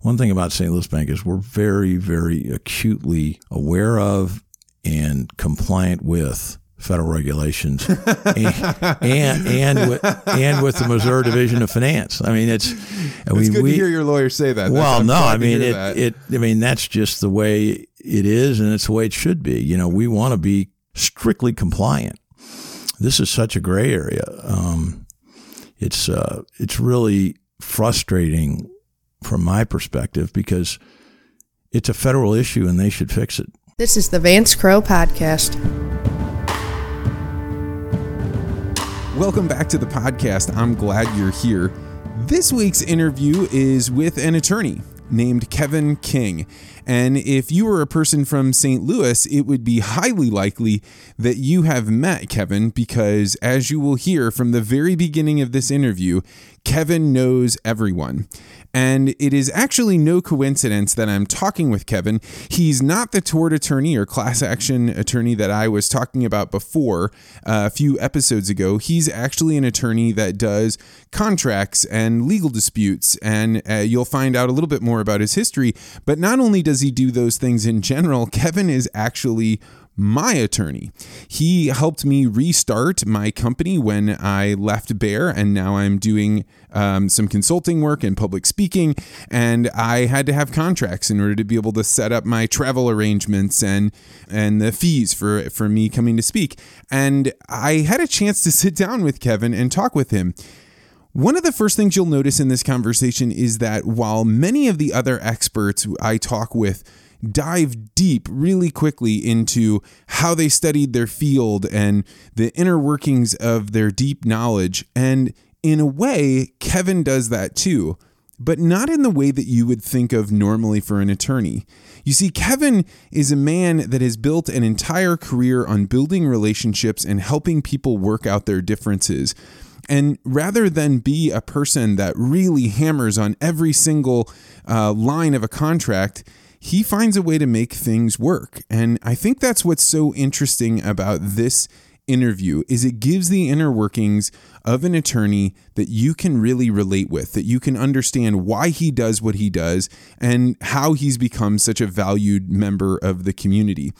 One thing about St. Louis Bank is we're very, very acutely aware of and compliant with federal regulations and, and and with, and with the Missouri Division of Finance. I mean, it's I mean, good we, to hear your lawyer say that. Well, no, I mean it, it. I mean that's just the way it is, and it's the way it should be. You know, we want to be strictly compliant. This is such a gray area. Um, it's uh, it's really frustrating from my perspective because it's a federal issue and they should fix it. This is the Vance Crowe podcast. Welcome back to the podcast. I'm glad you're here. This week's interview is with an attorney named Kevin King. And if you were a person from St. Louis, it would be highly likely that you have met Kevin because, as you will hear from the very beginning of this interview, Kevin knows everyone. And it is actually no coincidence that I'm talking with Kevin. He's not the tort attorney or class action attorney that I was talking about before uh, a few episodes ago. He's actually an attorney that does contracts and legal disputes. And uh, you'll find out a little bit more about his history. But not only does he do those things in general, Kevin is actually my attorney. He helped me restart my company when I left Bayer, and now I'm doing um, some consulting work and public speaking. And I had to have contracts in order to be able to set up my travel arrangements and and the fees for for me coming to speak. And I had a chance to sit down with Kevin and talk with him. One of the first things you'll notice in this conversation is that while many of the other experts I talk with dive deep really quickly into how they studied their field and the inner workings of their deep knowledge. And in a way, Kevin does that too, but not in the way that you would think of normally for an attorney. You see, Kevin is a man that has built an entire career on building relationships and helping people work out their differences. And rather than be a person that really hammers on every single uh, line of a contract, he finds a way to make things work. And I think that's what's so interesting about this interview is it gives the inner workings of an attorney that you can really relate with that you can understand why he does what he does and how he's become such a valued member of the community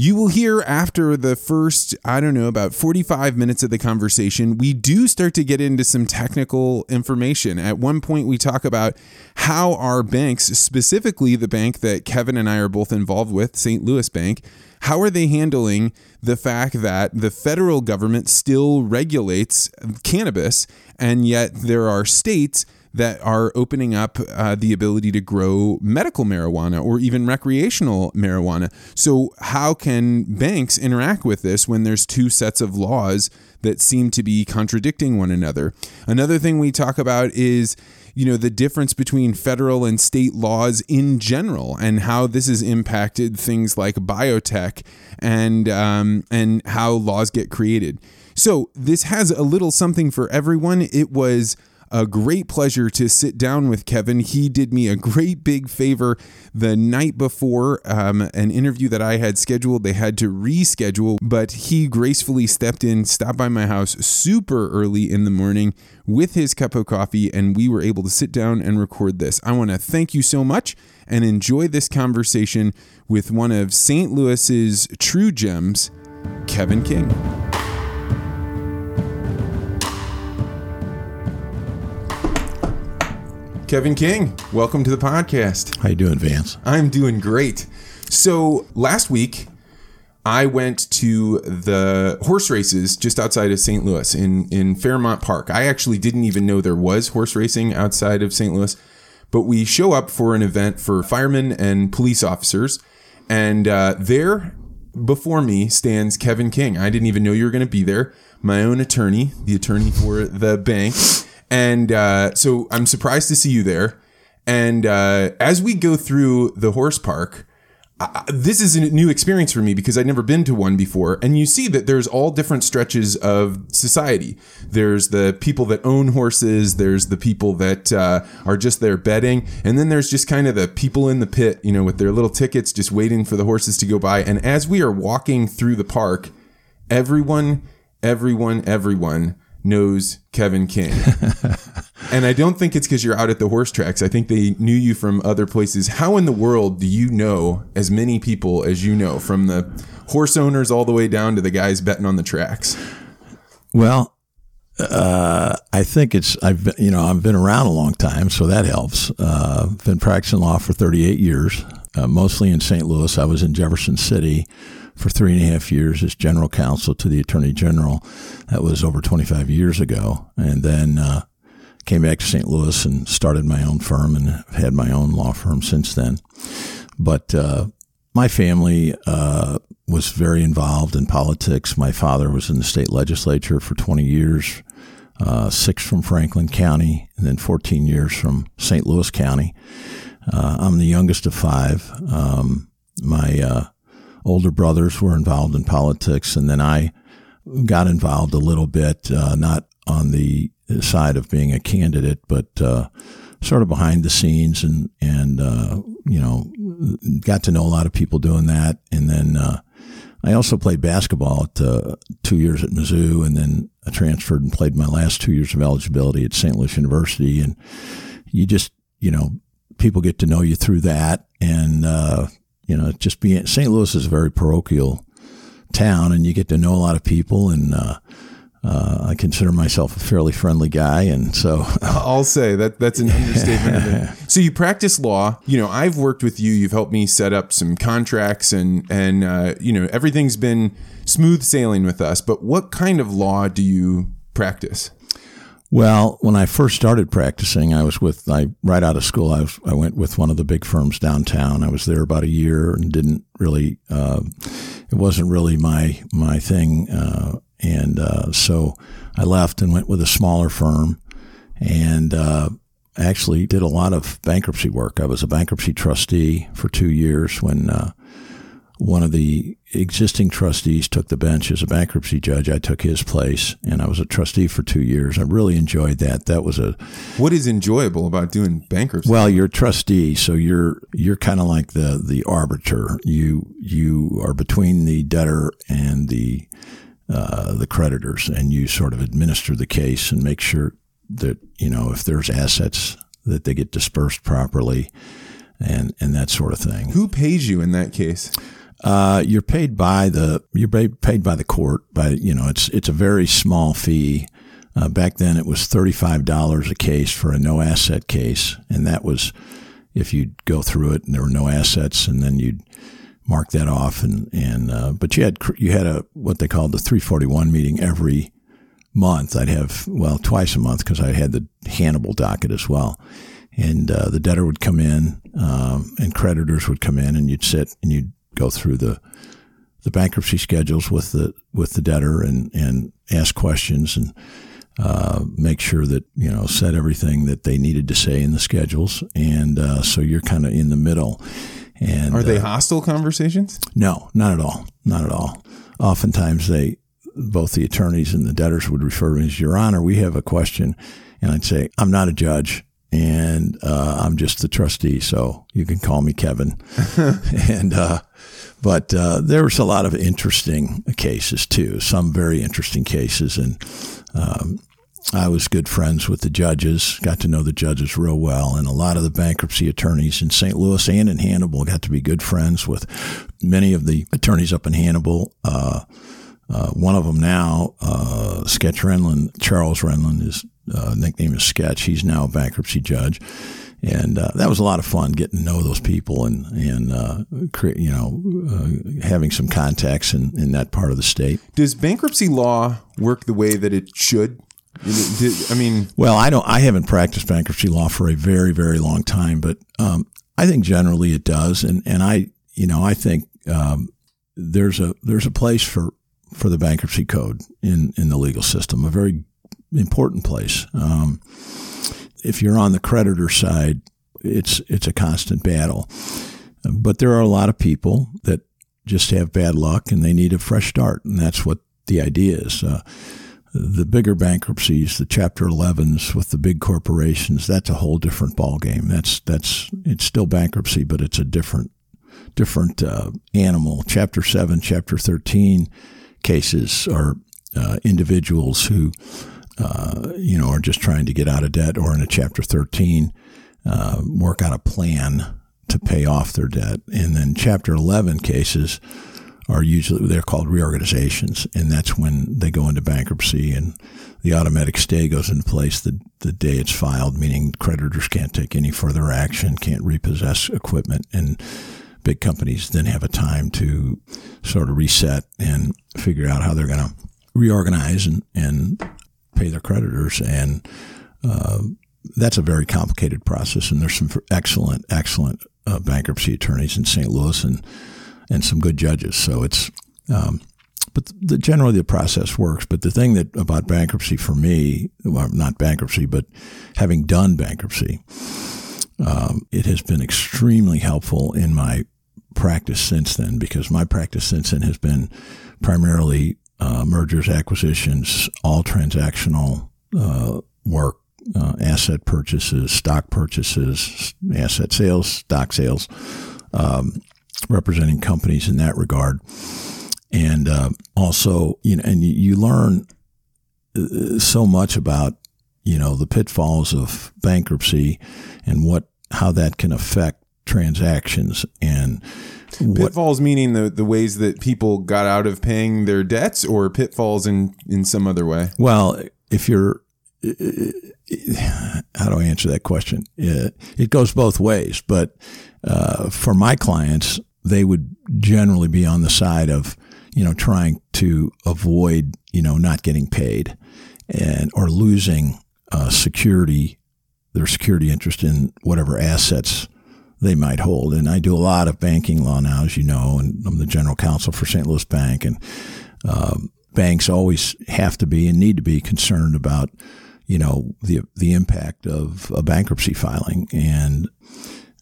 you will hear after the first, I don't know, about 45 minutes of the conversation, we do start to get into some technical information. At one point, we talk about how our banks, specifically the bank that Kevin and I are both involved with, St. Louis Bank, how are they handling the fact that the federal government still regulates cannabis, and yet there are states that are opening up uh, the ability to grow medical marijuana or even recreational marijuana. So, how can banks interact with this when there's two sets of laws that seem to be contradicting one another? Another thing we talk about is you know the difference between federal and state laws in general and how this has impacted things like biotech and um, and how laws get created so this has a little something for everyone it was a great pleasure to sit down with Kevin. He did me a great big favor the night before um, an interview that I had scheduled. They had to reschedule, but he gracefully stepped in, stopped by my house super early in the morning with his cup of coffee, and we were able to sit down and record this. I want to thank you so much and enjoy this conversation with one of St. Louis's true gems, Kevin King. Kevin King, welcome to the podcast. How you doing, Vance? I'm doing great. So last week, I went to the horse races just outside of St. Louis in in Fairmount Park. I actually didn't even know there was horse racing outside of St. Louis, but we show up for an event for firemen and police officers, and uh, there before me stands Kevin King. I didn't even know you were going to be there. My own attorney, the attorney for the bank. And uh, so I'm surprised to see you there. And uh, as we go through the horse park, this is a new experience for me because I'd never been to one before. And you see that there's all different stretches of society. There's the people that own horses. There's the people that uh, are just there betting. And then there's just kind of the people in the pit, you know, with their little tickets just waiting for the horses to go by. And as we are walking through the park, everyone, everyone, everyone knows Kevin King. and I don't think it's because you're out at the horse tracks. I think they knew you from other places. How in the world do you know as many people as you know, from the horse owners all the way down to the guys betting on the tracks? Well, uh, I think it's I've been, you know I've been around a long time, so that helps. Uh, been practicing law for 38 years, uh, mostly in St. Louis. I was in Jefferson City for three and a half years as general counsel to the Attorney General. That was over 25 years ago, and then uh, came back to St. Louis and started my own firm and have had my own law firm since then. But uh, my family uh, was very involved in politics. My father was in the state legislature for 20 years uh, six from Franklin County, and then 14 years from St. Louis County. Uh, I'm the youngest of five. Um, my uh, older brothers were involved in politics, and then I got involved a little bit, uh, not on the side of being a candidate, but uh, sort of behind the scenes, and and uh, you know, got to know a lot of people doing that, and then I also played basketball at uh, two years at Mizzou, and then I transferred and played my last two years of eligibility at St. Louis University. And you just, you know, people get to know you through that, and uh, you know, just being St. Louis is a very parochial town, and you get to know a lot of people, and uh, uh, I consider myself a fairly friendly guy, and so I'll say that that's an understatement. so you practice law. You know, I've worked with you. You've helped me set up some contracts, and and uh, you know everything's been smooth sailing with us. But what kind of law do you practice? Well, when I first started practicing, I was with I right out of school. I was I went with one of the big firms downtown. I was there about a year and didn't really. Uh, it wasn't really my my thing. Uh, and uh, so I left and went with a smaller firm and uh, actually did a lot of bankruptcy work. I was a bankruptcy trustee for two years when uh, one of the existing trustees took the bench as a bankruptcy judge. I took his place, and I was a trustee for two years. I really enjoyed that. That was a what is enjoyable about doing bankruptcy? Well, you're a trustee, so you're you're kind of like the the arbiter. You you are between the debtor and the uh, the creditors, and you sort of administer the case and make sure that you know if there's assets that they get dispersed properly, and and that sort of thing. Who pays you in that case? Uh, you're paid by the you're paid by the court. but you know, it's it's a very small fee. Uh, back then, it was thirty five dollars a case for a no asset case, and that was if you'd go through it and there were no assets, and then you'd mark that off. And and uh, but you had you had a what they called the 341 meeting every month. I'd have well twice a month because I had the Hannibal docket as well. And uh, the debtor would come in, um, and creditors would come in, and you'd sit and you'd go through the the bankruptcy schedules with the with the debtor and and ask questions and uh, make sure that you know said everything that they needed to say in the schedules, and uh, so you're kind of in the middle. And are they uh, hostile conversations? No, not at all. Not at all. Oftentimes, they both the attorneys and the debtors would refer to me as Your Honor. We have a question, and I'd say I'm not a judge, and uh, I'm just the trustee, so you can call me Kevin. and uh, but uh, there was a lot of interesting cases too. Some very interesting cases, and um, I was good friends with the judges, got to know the judges real well, and a lot of the bankruptcy attorneys in St. Louis and in Hannibal got to be good friends with many of the attorneys up in Hannibal. Uh, uh, one of them now, uh, Sketch Rendlen, Charles Rendlen, his uh, nickname is Sketch. He's now a bankruptcy judge, and uh, that was a lot of fun getting to know those people and and uh, create, you know uh, having some contacts in, in that part of the state. Does bankruptcy law work the way that it should? I mean, well, I don't. I haven't practiced bankruptcy law for a very, very long time, but um, I think generally it does, and and I, you know, I think um, there's a there's a place for for the bankruptcy code in in the legal system, a very important place. Um, if you're on the creditor side, it's it's a constant battle, but there are a lot of people that just have bad luck and they need a fresh start, and that's what the idea is. Uh, the bigger bankruptcies, the Chapter 11s with the big corporations, that's a whole different ballgame. That's that's it's still bankruptcy, but it's a different different uh, animal. Chapter 7, Chapter 13 cases are uh, individuals who uh, you know, are just trying to get out of debt or in a Chapter 13, uh, work out a plan to pay off their debt. And then Chapter 11 cases are usually, they're called reorganizations. And that's when they go into bankruptcy and the automatic stay goes into place the, the day it's filed, meaning creditors can't take any further action, can't repossess equipment. And big companies then have a time to sort of reset and figure out how they're going to reorganize and, and pay their creditors. And uh, that's a very complicated process. And there's some excellent, excellent uh, bankruptcy attorneys in St. Louis and and some good judges. So it's, um, but the, generally the process works. But the thing that about bankruptcy for me, well, not bankruptcy, but having done bankruptcy, um, it has been extremely helpful in my practice since then because my practice since then has been primarily uh, mergers, acquisitions, all transactional uh, work, uh, asset purchases, stock purchases, asset sales, stock sales, um, representing companies in that regard. And uh, also, you know, and you, learn uh, so much about, you know, the pitfalls of bankruptcy and what how that can affect transactions and pitfalls meaning the the ways that people got out of paying their debts or pitfalls in in some other way well if you're how do I answer that question? It goes both ways, but uh, for my clients, they would generally be on the side of, you know, trying to avoid, you know, not getting paid and or losing uh, security, their security interest in whatever assets they might hold. And I do a lot of banking law now, as you know, and I'm the general counsel for St. Louis Bank. And um, banks always have to be and need to be concerned about, you know, the the impact of a bankruptcy filing. And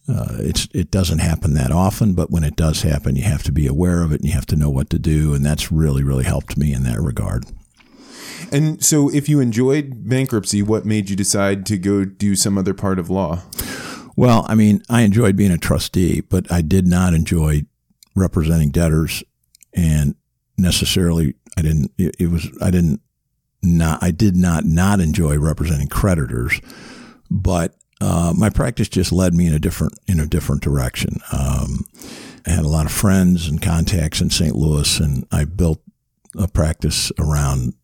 uh, it's it doesn't happen that often, but when it does happen, you have to be aware of it and you have to know what to do. And that's really really helped me in that regard. And so, if you enjoyed bankruptcy, what made you decide to go do some other part of law? Well, I mean, I enjoyed being a trustee, but I did not enjoy representing debtors, and necessarily, I didn't. It was I didn't not I did not not enjoy representing creditors, but uh, my practice just led me in a different in a different direction. Um, I had a lot of friends and contacts in St. Louis, and I built a practice around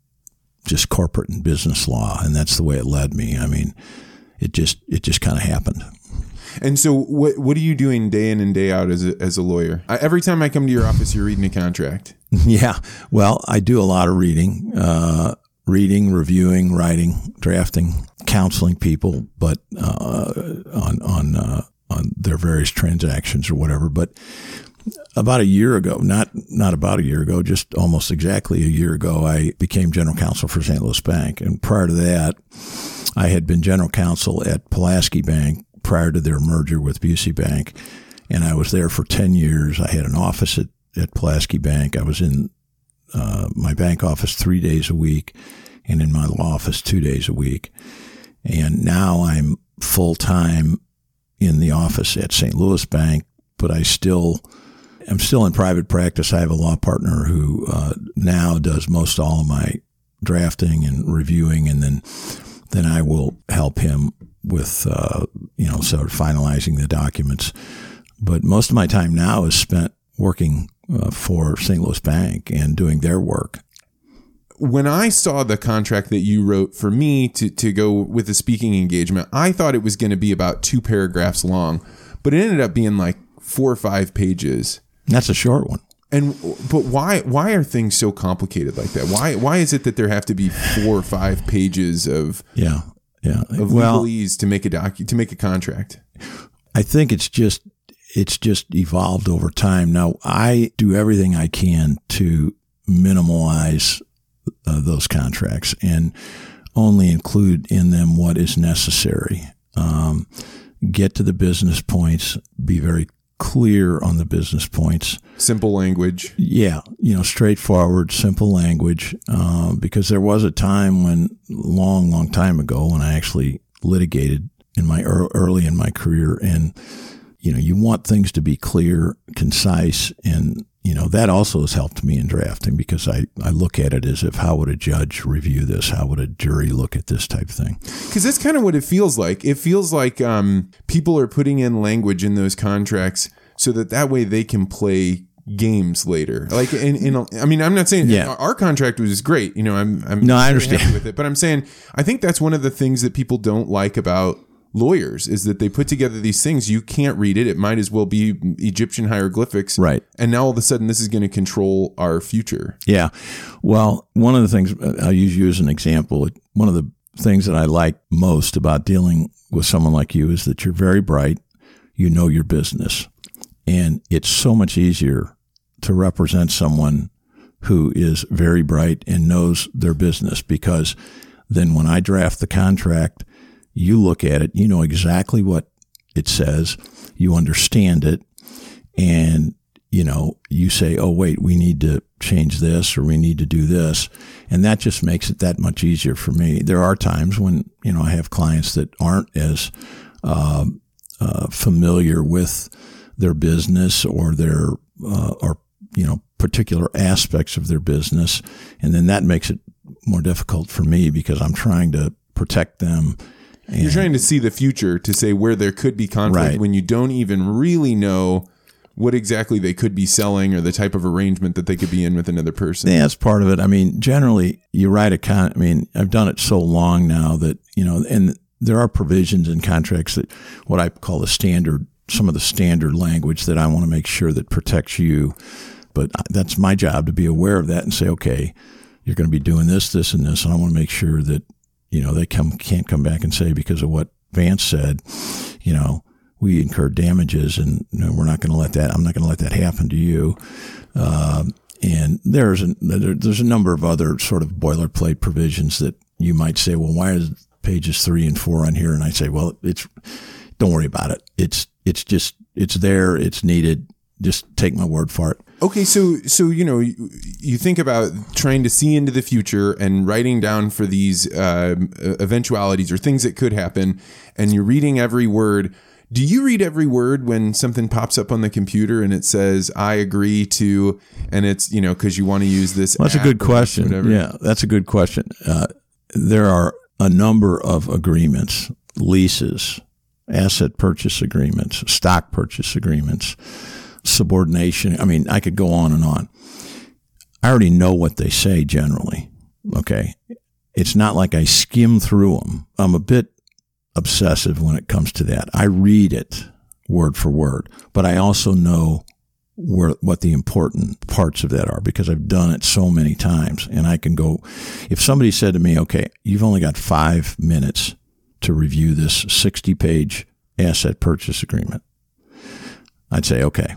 just corporate and business law, and that's the way it led me. I mean, it just it just kind of happened. And so, what what are you doing day in and day out as a, as a lawyer? I, every time I come to your office, you're reading a contract. Yeah, well, I do a lot of reading, uh, reading, reviewing, writing, drafting, counseling people, but uh, on on uh, on their various transactions or whatever. But about a year ago, not not about a year ago, just almost exactly a year ago, I became general counsel for St. Louis Bank, and prior to that, I had been general counsel at Pulaski Bank prior to their merger with Busey Bank, and I was there for ten years. I had an office at at Pulaski Bank. I was in uh, my bank office three days a week, and in my law office two days a week. And now I'm full time in the office at St. Louis Bank, but I still I'm still in private practice. I have a law partner who uh, now does most all of my drafting and reviewing, and then then I will help him with uh, you know sort of finalizing the documents. But most of my time now is spent working uh, for St. Louis Bank and doing their work. When I saw the contract that you wrote for me to, to go with the speaking engagement, I thought it was going to be about two paragraphs long, but it ended up being like four or five pages. That's a short one. And but why why are things so complicated like that? Why why is it that there have to be four or five pages of yeah yeah of well, legalese to make a docu to make a contract? I think it's just it's just evolved over time. Now I do everything I can to minimize uh, those contracts and only include in them what is necessary. Um, get to the business points, be very clear on the business points. Simple language. Yeah, you know, straightforward, simple language. Uh, because there was a time when, long, long time ago, when I actually litigated in my early in my career, and you know, you want things to be clear, concise, and you know that also has helped me in drafting because I, I look at it as if how would a judge review this how would a jury look at this type of thing because that's kind of what it feels like it feels like um, people are putting in language in those contracts so that that way they can play games later like in, in a, i mean i'm not saying Yeah. our contract was great you know i'm, I'm No, I understand. with it but i'm saying i think that's one of the things that people don't like about lawyers is that they put together these things you can't read it it might as well be egyptian hieroglyphics Right. and now all of a sudden this is going to control our future Yeah. Well, one of the things uh, I'll use you as an example. One of the things that I like most about dealing with someone like you is that you're very bright, you know your business, and it's so much easier to represent someone who is very bright and knows their business because then when I draft the contract, you look at it, you know exactly what it says, you understand it, and you know, you say, oh, wait, we need to change this or we need to do this. And that just makes it that much easier for me. There are times when, you know, I have clients that aren't as um uh, familiar with their business or their, uh, or, you know, particular aspects of their business. And then that makes it more difficult for me because I'm trying to protect them. You're trying to see the future to say where there could be conflict Right. when you don't even really know what exactly they could be selling or the type of arrangement that they could be in with another person. Yeah, that's part of it. I mean, generally, you write a con. I mean, I've done it so long now that you know, and there are provisions in contracts that what I call the standard, some of the standard language that I want to make sure that protects you. But that's my job to be aware of that and say, okay, you're going to be doing this, this, and this, and I want to make sure that you know they come can't come back and say because of what Vance said, you know, we incurred damages, and you know, we're not going to let that. I'm not going to let that happen to you. Um, and there's a, there, there's a number of other sort of boilerplate provisions that you might say, well, why is pages three and four on here? And I say, well, it's don't worry about it. It's it's just it's there. It's needed. Just take my word for it. Okay, so so you know you, you think about trying to see into the future and writing down for these um, eventualities or things that could happen, and you're reading every word. Do you read every word when something pops up on the computer and it says "I agree to," and it's you know because you want to use this? Well, that's a good question. Yeah, that's a good question. Uh, there are a number of agreements, leases, asset purchase agreements, stock purchase agreements, subordination. I mean, I could go on and on. I already know what they say generally. Okay. It's not like I skim through them. I'm a bit obsessive when it comes to that. I read it word for word, but I also know where what the important parts of that are because I've done it so many times and I can go if somebody said to me, "Okay, you've only got 5 minutes to review this 60-page asset purchase agreement." I'd say, "Okay,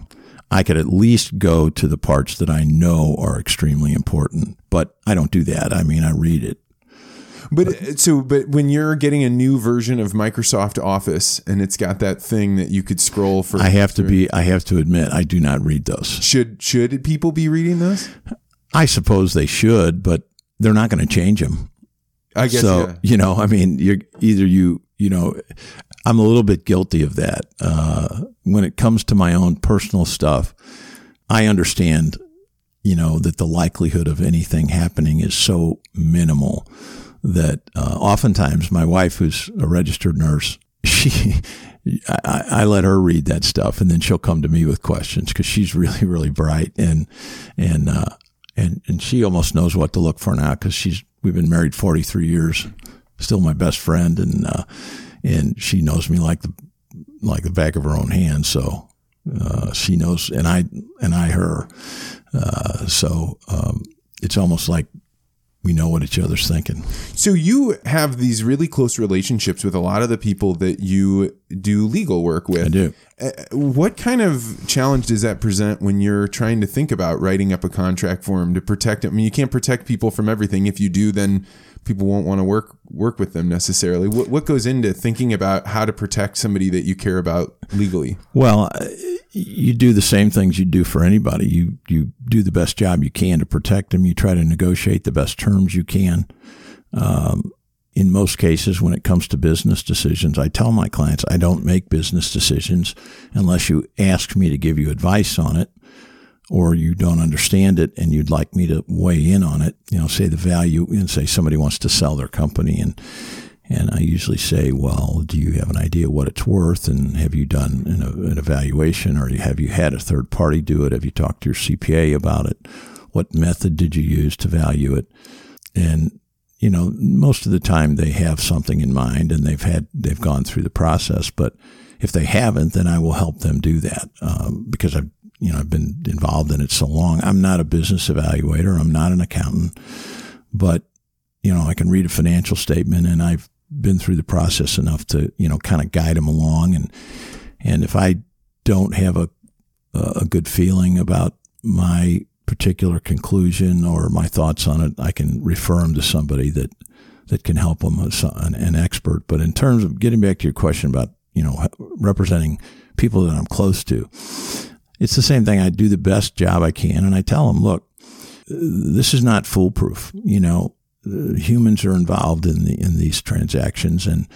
I could at least go to the parts that I know are extremely important, but I don't do that. I mean, I read it. But uh, so, but when you're getting a new version of Microsoft Office and it's got that thing that you could scroll for, I have to be I have to admit I do not read those. should should people be reading those? I suppose they should, but they're not going to change them. I guess. so yeah. you know, I mean, you're either you, you know, I'm a little bit guilty of that. Uh, when it comes to my own personal stuff, I understand, you know, that the likelihood of anything happening is so minimal that uh, oftentimes my wife, who's a registered nurse, she, I, I let her read that stuff, and then she'll come to me with questions because she's really, really bright and and uh, and and she almost knows what to look for now because she's we've been married 43 years, still my best friend, and uh, and she knows me like the like the back of her own hand. So uh, she knows, and I and I her. Uh, so um, it's almost like we know what each other's thinking. So you have these really close relationships with a lot of the people that you do legal work with. I do. Uh, What kind of challenge does that present when you're trying to think about writing up a contract for them to protect them? I mean, you can't protect people from everything. If you do, then people won't want to work work with them necessarily. What what goes into thinking about how to protect somebody that you care about legally? Well, uh, you do the same things you do for anybody. You you do the best job you can to protect them. You try to negotiate the best terms you can. Um, in most cases, when it comes to business decisions, I tell my clients I don't make business decisions unless you ask me to give you advice on it or you don't understand it and you'd like me to weigh in on it. You know, say the value and say somebody wants to sell their company and and I usually say, well, do you have an idea what it's worth? And have you done an, an evaluation or have you had a third party do it? Have you talked to your CPA about it? What method did you use to value it? And you know, most of the time they have something in mind and they've had they've gone through the process. But if they haven't, then I will help them do that um, because I've you know I've been involved in it so long. I'm not a business evaluator. I'm not an accountant, but you know I can read a financial statement and I've been through the process enough to you know kind of guide them along and and if I don't have a a good feeling about my particular conclusion or my thoughts on it, I can refer them to somebody that that can help them, an, an expert. But in terms of getting back to your question about you know representing people that I'm close to, it's the same thing. I do the best job I can, and I tell them, look, this is not foolproof. You know, humans are involved in the in these transactions, and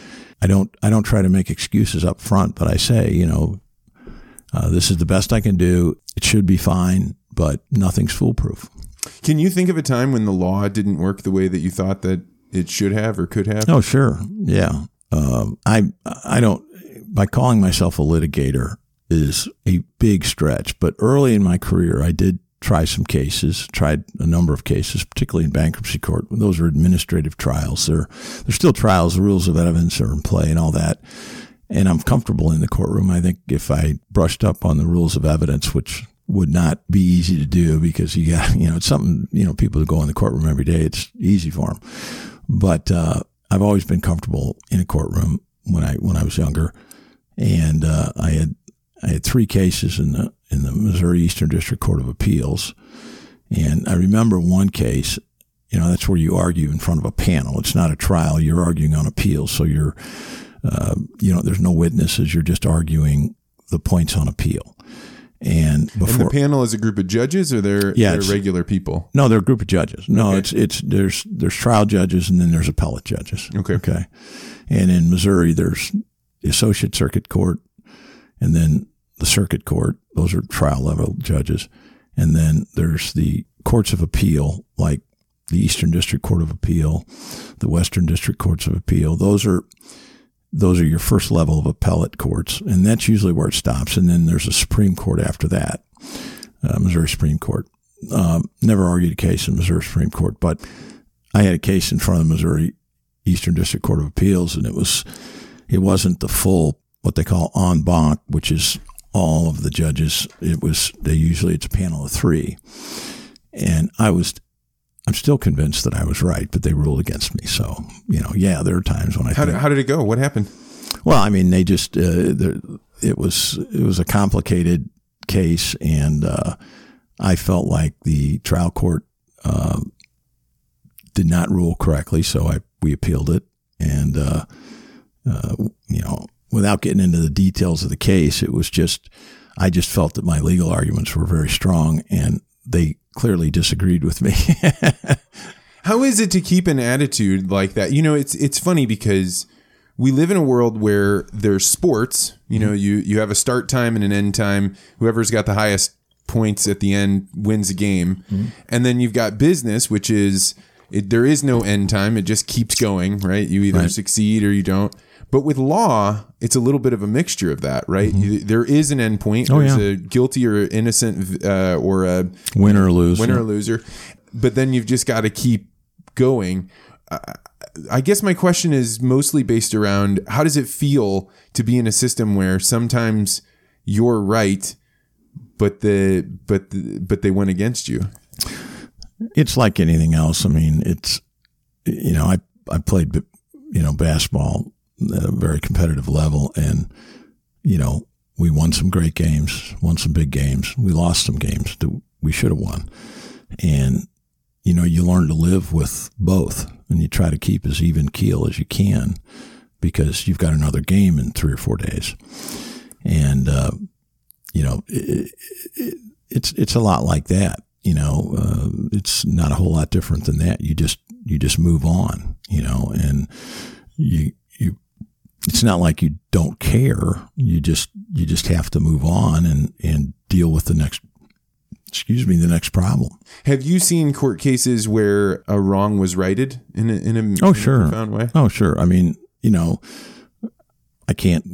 I don't I don't try to make excuses up front, but I say, you know, uh, this is the best I can do. It should be fine but nothing's foolproof. Can you think of a time when the law didn't work the way that you thought that it should have or could have? Oh, sure. Yeah. Um, I, I don't, by calling myself a litigator is a big stretch, but early in my career, I did try some cases, tried a number of cases, particularly in bankruptcy court. Those are administrative trials. They're, they're still trials. The rules of evidence are in play and all that. And I'm comfortable in the courtroom. I think if I brushed up on the rules of evidence, which would not be easy to do because you got, you know, it's something, you know, people who go in the courtroom every day, it's easy for them. But, uh, I've always been comfortable in a courtroom when I, when I was younger. And, uh, I had, I had three cases in the, in the Missouri Eastern District Court of Appeals. And I remember one case, you know, that's where you argue in front of a panel. It's not a trial. You're arguing on appeal. So you're, uh, you know, there's no witnesses. You're just arguing the points on appeal. And before and the panel is a group of judges, or they're, yeah, they're regular people. No, they're a group of judges. No, okay. it's it's there's there's trial judges and then there's appellate judges. Okay, okay. And in Missouri, there's the associate circuit court, and then the circuit court. Those are trial level judges, and then there's the courts of appeal, like the Eastern District Court of Appeal, the Western District Courts of Appeal. Those are those are your first level of appellate courts, and that's usually where it stops. And then there's a Supreme Court after that, uh, Missouri Supreme Court. Um, never argued a case in Missouri Supreme Court, but I had a case in front of the Missouri Eastern District Court of Appeals, and it was it wasn't the full what they call en banc, which is all of the judges. It was they usually it's a panel of three, and I was I'm still convinced that I was right, but they ruled against me. So, you know, yeah, there are times when I. How, think, did, how did it go? What happened? Well, I mean, they just uh, it was it was a complicated case, and uh, I felt like the trial court uh, did not rule correctly, so I we appealed it, and uh, uh, you know, without getting into the details of the case, it was just I just felt that my legal arguments were very strong, and they clearly disagreed with me. How is it to keep an attitude like that? You know, it's it's funny because we live in a world where there's sports. You know, you you have a start time and an end time. Whoever's got the highest points at the end wins the game, mm-hmm. and then you've got business, which is it, there is no end time. It just keeps going, right? You either right. succeed or you don't. But with law, it's a little bit of a mixture of that, right? Mm-hmm. You, there is an endpoint. Oh, There's yeah. a guilty or innocent uh, or a winner or loser. Winner or loser. But then you've just got to keep going. Uh, I guess my question is mostly based around how does it feel to be in a system where sometimes you're right, but the but the, but they went against you. It's like anything else. I mean, it's you know, I I played you know basketball a very competitive level. And, you know, we won some great games, won some big games. We lost some games that we should have won. And, you know, you learn to live with both and you try to keep as even keel as you can because you've got another game in three or four days. And, uh, you know, it, it, it's, it's a lot like that. you know, uh, it's not a whole lot different than that. You just you just move on, you know, and you you. It's not like you don't care. You just you just have to move on and and deal with the next. Excuse me, the next problem. Have you seen court cases where a wrong was righted in a, in a, Oh, in a sure. profound way? Oh, sure. I mean, you know, I can't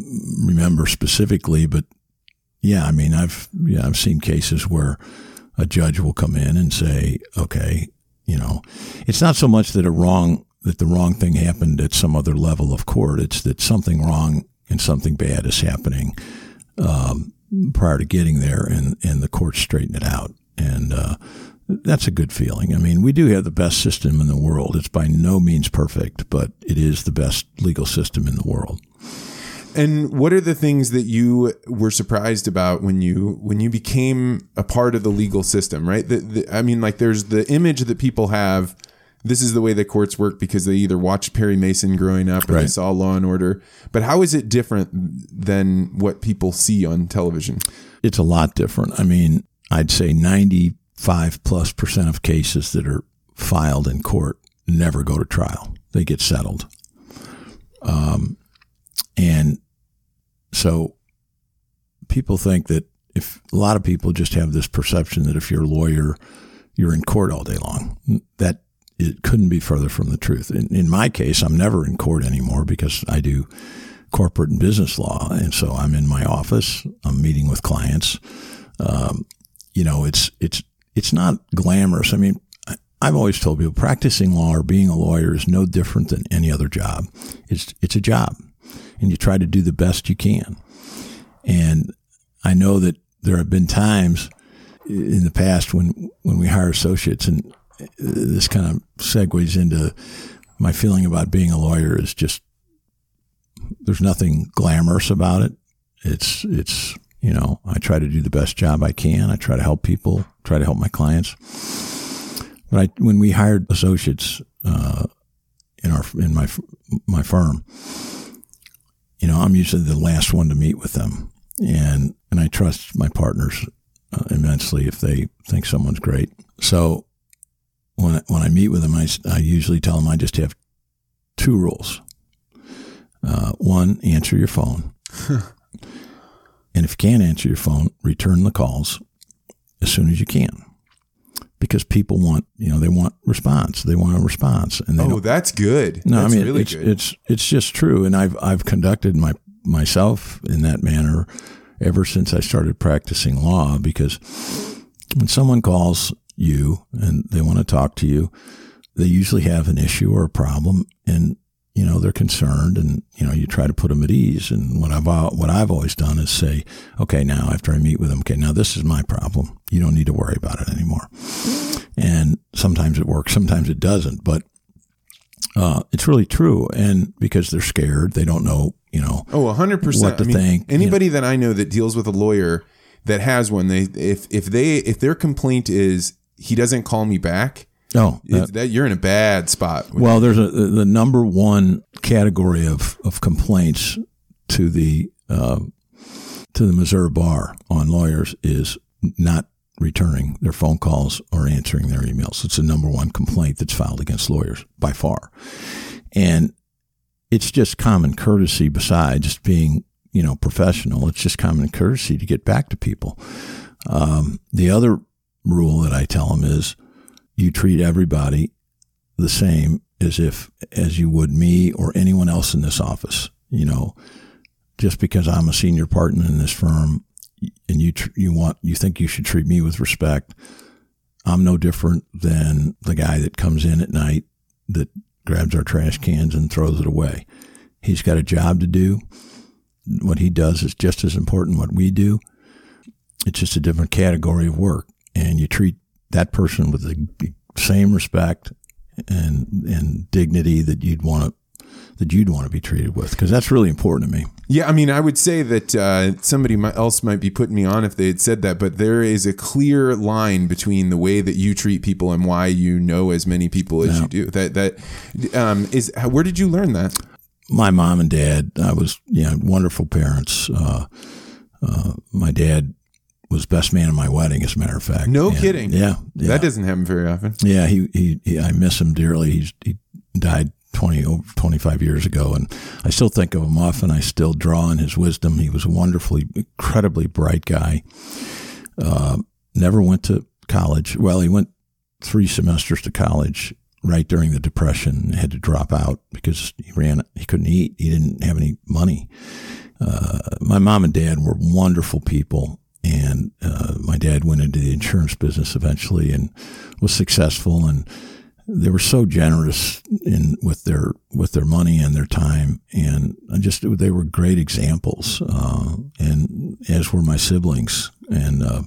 remember specifically, but yeah, I mean, I've yeah, I've seen cases where a judge will come in and say, okay, you know, it's not so much that a wrong that the wrong thing happened at some other level of court. It's that something wrong and something bad is happening um, prior to getting there, and and the courts straighten it out, and uh, that's a good feeling. I mean, we do have the best system in the world. It's by no means perfect, but it is the best legal system in the world. And what are the things that you were surprised about when you when you became a part of the legal system? Right. The, the, I mean, like, there's the image that people have. This is the way the courts work because they either watched Perry Mason growing up or they saw Law and Order. But how is it different than what people see on television? It's a lot different. I mean, I'd say 95 plus percent of cases that are filed in court never go to trial. They get settled. Um, and so people think that if a lot of people just have this perception that if you're a lawyer, you're in court all day long. That it couldn't be further from the truth. In, in my case, I'm never in court anymore because I do corporate and business law, and so I'm in my office. I'm meeting with clients. Um, you know, it's it's it's not glamorous. I mean, I've always told people practicing law or being a lawyer is no different than any other job. It's it's a job, and you try to do the best you can. And I know that there have been times in the past when when we hire associates, and this kind of segues into my feeling about being a lawyer is just there's nothing glamorous about it. It's it's you know I try to do the best job I can. I try to help people, try to help my clients. But I, when we hired associates uh, in our in my my firm, you know, I'm usually the last one to meet with them, and and I trust my partners uh, immensely if they think someone's great. So when I, when I meet with them, I, I usually tell them I just have two rules. Uh, one, answer your phone, and if you can't answer your phone, return the calls as soon as you can, because people want you know they want response. They want a response, and they Oh, don't that's good. no, that's I mean really it's good. it's it's just true, and I've I've conducted my myself in that manner ever since I started practicing law. Because when someone calls you and they want to talk to you, they usually have an issue or a problem, and you know they're concerned, and you know you try to put them at ease. And what I've what I've always done is say, okay, now after I meet with them, okay, now this is my problem. You don't need to worry about it anymore. And sometimes it works, sometimes it doesn't, but uh, it's really true. And because they're scared, they don't know, you know, Oh, hundred what percent. to I mean, think, Anybody that I know that deals with a lawyer that has one, they if if they if their complaint is he doesn't call me back, oh, it- that you're in a bad spot. well, there's a the number one category of, of complaints to the uh, to the Missouri bar on lawyers is not returning their phone calls or answering their emails. It's the number one complaint that's filed against lawyers by far, and it's just common courtesy. Besides being you know professional, it's just common courtesy to get back to people. Um, the other rule that I tell them is you treat everybody the same as if as you would me or anyone else in this office. You know, just because I'm a senior partner in this firm, and you tr- you want you think you should treat me with respect. I'm no different than the guy that comes in at night that grabs our trash cans and throws it away. He's got a job to do. What he does is just as important what we do. It's just a different category of work, and you treat that person with the same respect and and dignity that you'd want to that you'd want to be treated with because that's really important to me. Yeah, I mean, I would say that uh, somebody else might be putting me on if they had said that, but there is a clear line between the way that you treat people and why you know as many people as you do. That that um, is. Where did you learn that? My mom and dad, I was you know wonderful parents. Uh, uh, my dad was best man in my wedding, as a matter of fact. No And- kidding. Yeah, yeah. That doesn't happen very often. Yeah, he, he, he I miss him dearly. He's, he died 20, over 25 years ago, and I still think of him often. I still draw on his wisdom. He was a wonderfully, incredibly bright guy. Uh, never went to college. Well, he went three semesters to college right during the depression. Had to drop out because he ran. He couldn't eat. He didn't have any money. Uh, my mom and dad were wonderful people, and uh, my dad went into the insurance business eventually and was successful. And they were so generous in with their with their money and their time, and just they were great examples. Uh, and as were my siblings, and uh,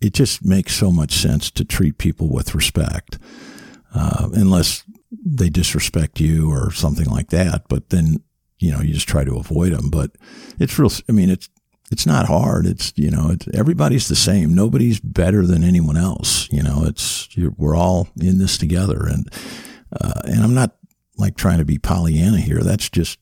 it just makes so much sense to treat people with respect, uh, unless they disrespect you or something like that. But then you know you just try to avoid them. But it's real. I mean, it's it's not hard. It's you know, it's, everybody's the same. Nobody's better than anyone else. You know, it's we're all in this together, and uh, and I'm not like trying to be Pollyanna here. That's just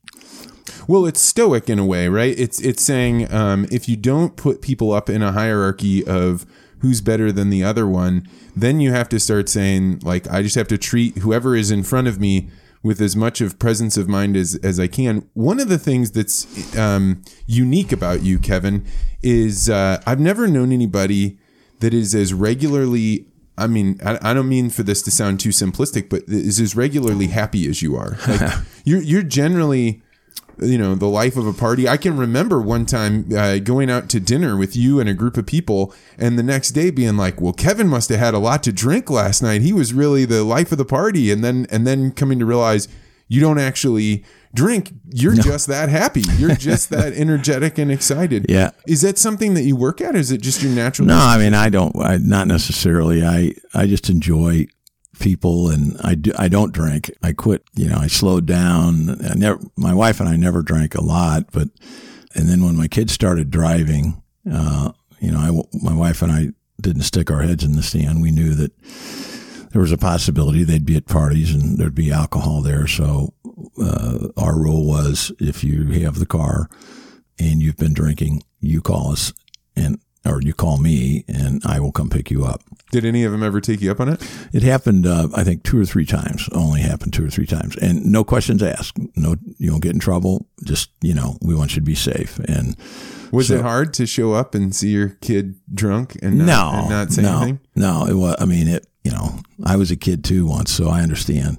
Well, it's stoic in a way, right? It's it's saying um, if you don't put people up in a hierarchy of who's better than the other one, then you have to start saying like I just have to treat whoever is in front of me with as much of presence of mind as as I can. One of the things that's um, unique about you, Kevin, is uh, I've never known anybody that is as regularly. I mean, I, I don't mean for this to sound too simplistic, but is as regularly happy as you are. Like you're you're generally you know the life of a party i can remember one time uh, going out to dinner with you and a group of people and the next day being like well kevin must have had a lot to drink last night he was really the life of the party and then and then coming to realize you don't actually drink you're just that happy you're just that energetic and excited Yeah. is that something that you work at or is it just your natural no. I mean, I don't. I, not necessarily. I I just enjoy people, and I do. I don't drink. I quit. You know, I slowed down. I never. My wife and I never drank a lot, but and then when my kids started driving, uh, you know, I, my wife and I didn't stick our heads in the sand. We knew that there was a possibility they'd be at parties and there'd be alcohol there. So uh, our rule was if you have the car and you've been drinking, you call us and or you call me and I will come pick you up. did any of them ever take you up on it It happened, uh, I think, two or three times. Only happened two or three times, and no questions asked. No, you don't get in trouble. Just you know, we want you to be safe. And was So- it hard to show up and see your kid drunk and not, no, and not say no, anything no. It was. I mean, it. You know, I was a kid too once, so I understand.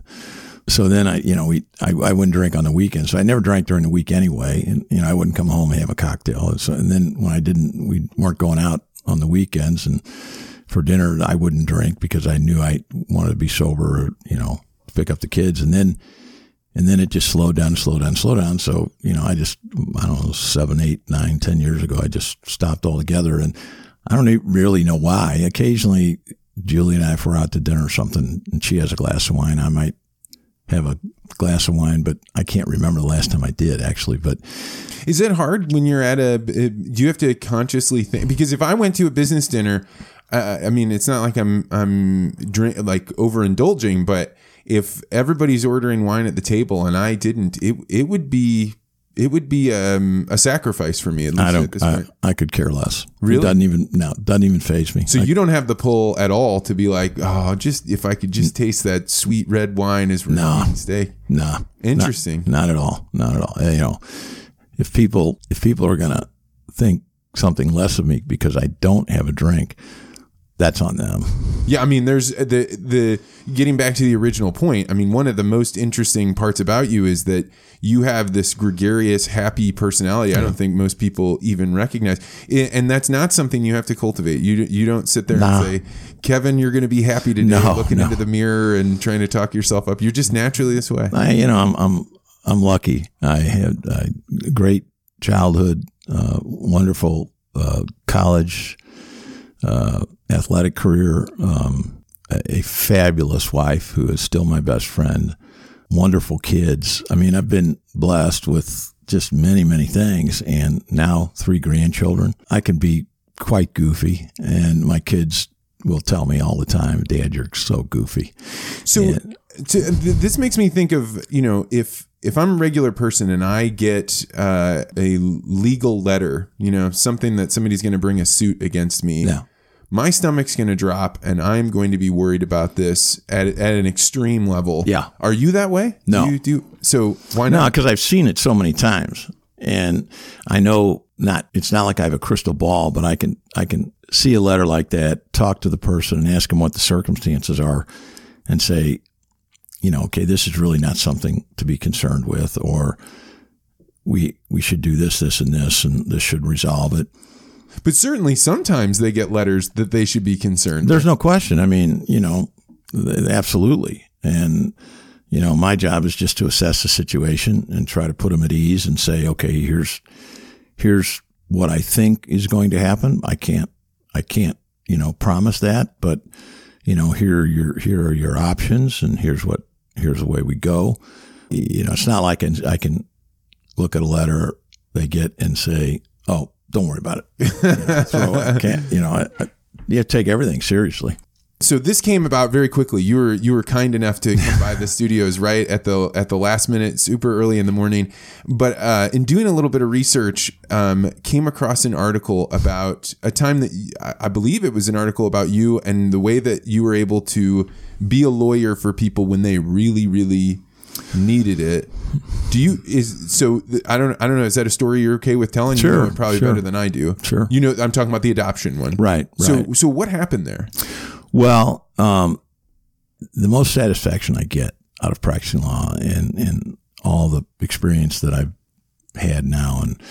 So then I, you know, we I, I wouldn't drink on the weekends. So I never drank during the week anyway, and you know, I wouldn't come home and have a cocktail. So and then when I didn't, we weren't going out on the weekends, and for dinner I wouldn't drink because I knew I wanted to be sober. Or, you know, pick up the kids, and then and then it just slowed down, slowed down, slowed down. So you know, I just I don't know seven, eight, nine, ten years ago, I just stopped altogether, and I don't really know why. Occasionally, Julie and I, if we're out to dinner or something, and she has a glass of wine, I might have a glass of wine, but I can't remember the last time I did actually. But Is it hard when you're at a? Do you have to consciously think? Because if I went to a business dinner, uh, I mean, it's not like I'm I'm drink like overindulging, but if everybody's ordering wine at the table and I didn't, it it would be it would be um, a sacrifice for me at least I don't. I. I could care less. Really? It doesn't even no. Doesn't even faze me. So I- you don't have the pull at all to be like, oh, just if I could just taste that sweet red wine as No. steak. Nah. Interesting. Not, not at all. Not at all. You know, if people if people are gonna think something less of me because I don't have a drink, that's on them. Yeah, I mean, there's the the getting back to the original point. I mean, one of the most interesting parts about you is that you have this gregarious, happy personality. I don't think most people even recognize, and that's not something you have to cultivate. You you don't sit there Nah. and say, "Kevin, you're going to be happy today," No, looking no. into the mirror and trying to talk yourself up. You're just naturally this way. I, you know, I'm I'm I'm lucky. I had a great childhood, uh, wonderful uh, college, uh, athletic career, um, a, a fabulous wife who is still my best friend, wonderful kids. I mean, I've been blessed with just many many things, and now three grandchildren. I can be quite goofy, and my kids will tell me all the time, "Dad, you're so goofy." So And- to, this makes me think of you know if if I'm a regular person and I get uh, a legal letter, you know, something that somebody's going to bring a suit against me, Yeah. My stomach's going to drop and I'm going to be worried about this at, at an extreme level. Yeah. Are you that way? No. Do you do so why No, not? because I've seen it so many times, and I know not. It's not like I have a crystal ball, but I can I can see a letter like that, talk to the person, and ask them what the circumstances are, and say, you know, okay, this is really not something to be concerned with, or we we should do this, this, and this, and this should resolve it. But certainly sometimes they get letters that they should be concerned. There's no question. I mean, you know, absolutely. And, you know, my job is just to assess the situation and try to put them at ease and say, okay, here's, here's what I think is going to happen. I can't, I can't, you know, promise that, but, you know, here are your, here are your options and here's what, here's the way we go. You know, it's not like I can, I can look at a letter they get and say, oh, don't worry about it. You throw it. I can't, you know, I, I, you have to take everything seriously. so this came about very quickly. You were you were kind enough to come by the studios right at the at the last minute, super early in the morning. But uh, in doing a little bit of research, um, came across an article about a time that I believe it was an article about you and the way that you were able to be a lawyer for people when they really really needed it. Do you is so I don't I don't know is that a story you're okay with telling? you know probably sure. better than I do. Sure. You know I'm talking about the adoption one. Right, So right. so what happened there? Well, um, the most satisfaction I get out of practicing law and, and all the experience that I've had now and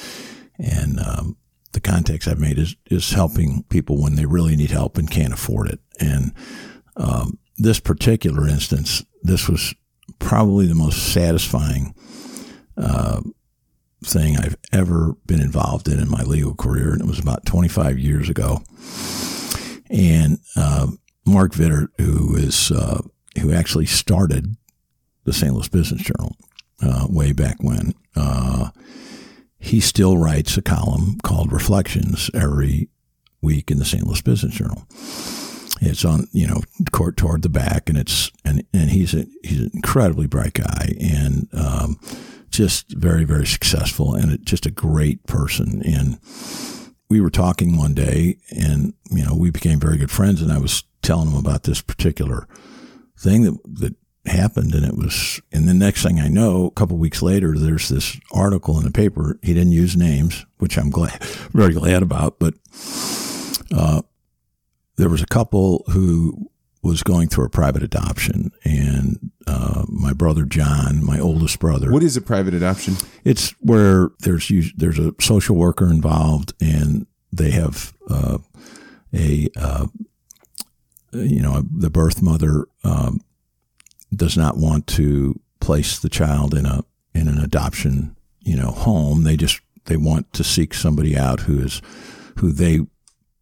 and um, the contacts I've made is is helping people when they really need help and can't afford it. And um, this particular instance, this was probably the most satisfying uh, thing I've ever been involved in in my legal career, and it was about 25 years ago. And uh, Mark Vittert, who is uh, who actually started the St. Louis Business Journal uh, way back when, uh, he still writes a column called Reflections every week in the St. Louis Business Journal. It's on, you know, court toward the back, and it's and and he's a he's an incredibly bright guy and um, just very very successful and just a great person. And we were talking one day, and you know, we became very good friends, and I was telling him about this particular thing that that happened, and it was. And the next thing I know, a couple weeks later, there's this article in the paper. He didn't use names, which I'm glad, very glad about, but. Uh, there was a couple who was going through a private adoption, and uh, my brother John, my oldest brother, What is a private adoption? it's where there's there's a social worker involved, and they have uh, a uh, you know the birth mother um, does not want to place the child in a in an adoption you know home. They just they want to seek somebody out who is who they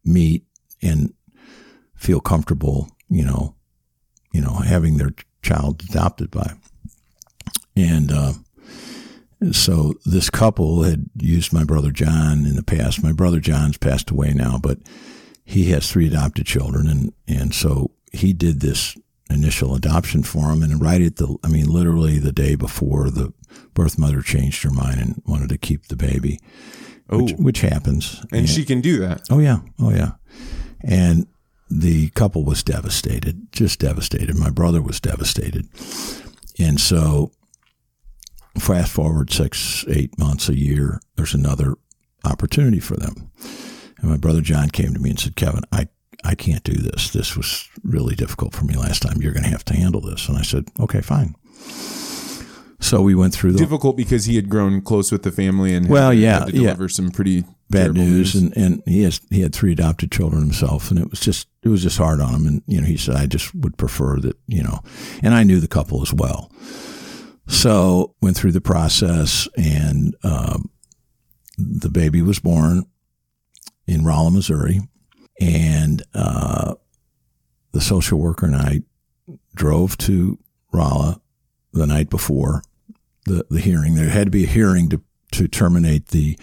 meet and feel comfortable, you know, you know, having their child adopted by. And uh, so this couple had used my brother John in the past. My brother John's passed away now, but he has three adopted children, and and so he did this initial adoption for him, and right at the, I mean, literally the day before the birth mother changed her mind and wanted to keep the baby, which, Oh. which happens. And she can do that. Oh yeah, oh yeah. And the couple was devastated, just devastated. My brother was devastated, and so fast forward six, eight months, a year. There's another opportunity for them, and my brother John came to me and said, "Kevin, I." I can't do this. This was really difficult for me last time. You're going to have to handle this. And I said, okay, fine. So we went through the Difficult because he had grown close with the family and had- Well, yeah, had to yeah. deliver some pretty bad terrible news, and and he has he had three adopted children himself, and it was just it was just hard on him. And you know, he said, I just would prefer that you know, and I knew the couple as well, so went through the process, and um, the baby was born in Rolla, Missouri, and uh, the social worker and I drove to Rolla the night before the the hearing. There had to be a hearing to to terminate the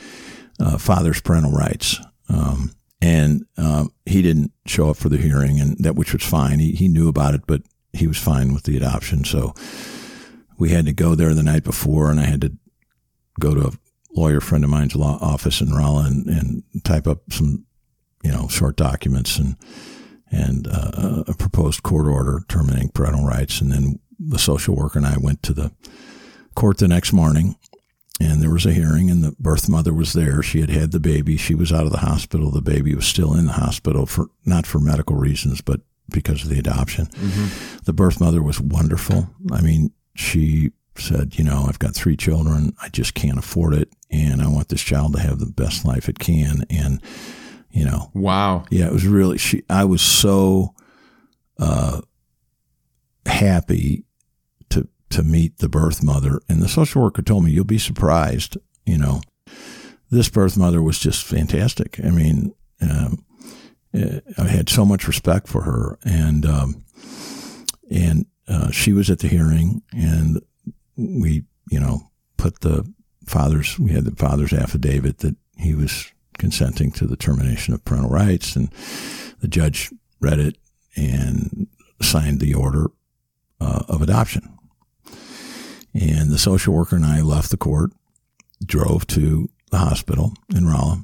uh, father's parental rights. Um, and um, he didn't show up for the hearing, and that which was fine. He he knew about it, but he was fine with the adoption. So we had to go there the night before, and I had to go to a lawyer friend of mine's law office in Rolla and, and type up some, you know, short documents and and uh, a proposed court order terminating parental rights. And then the social worker and I went to the court the next morning, and there was a hearing, and the birth mother was there. She had had the baby. She was out of the hospital. The baby was still in the hospital for not for medical reasons, but because of the adoption. Mm-hmm. The birth mother was wonderful. I mean, she said, you know, I've got three children. I just can't afford it. And I want this child to have the best life it can. And, you know, wow. Yeah, it was really, she, I was so, uh, happy to, meet the birth mother. And the social worker told me, you'll be surprised, you know, this birth mother was just fantastic. I mean, um, I had so much respect for her and, um, and, uh, she was at the hearing and we, you know, put the father's, we had the father's affidavit that he was consenting to the termination of parental rights. And the judge read it and signed the order uh, of adoption. And the social worker and I left the court, drove to the hospital in Rolla,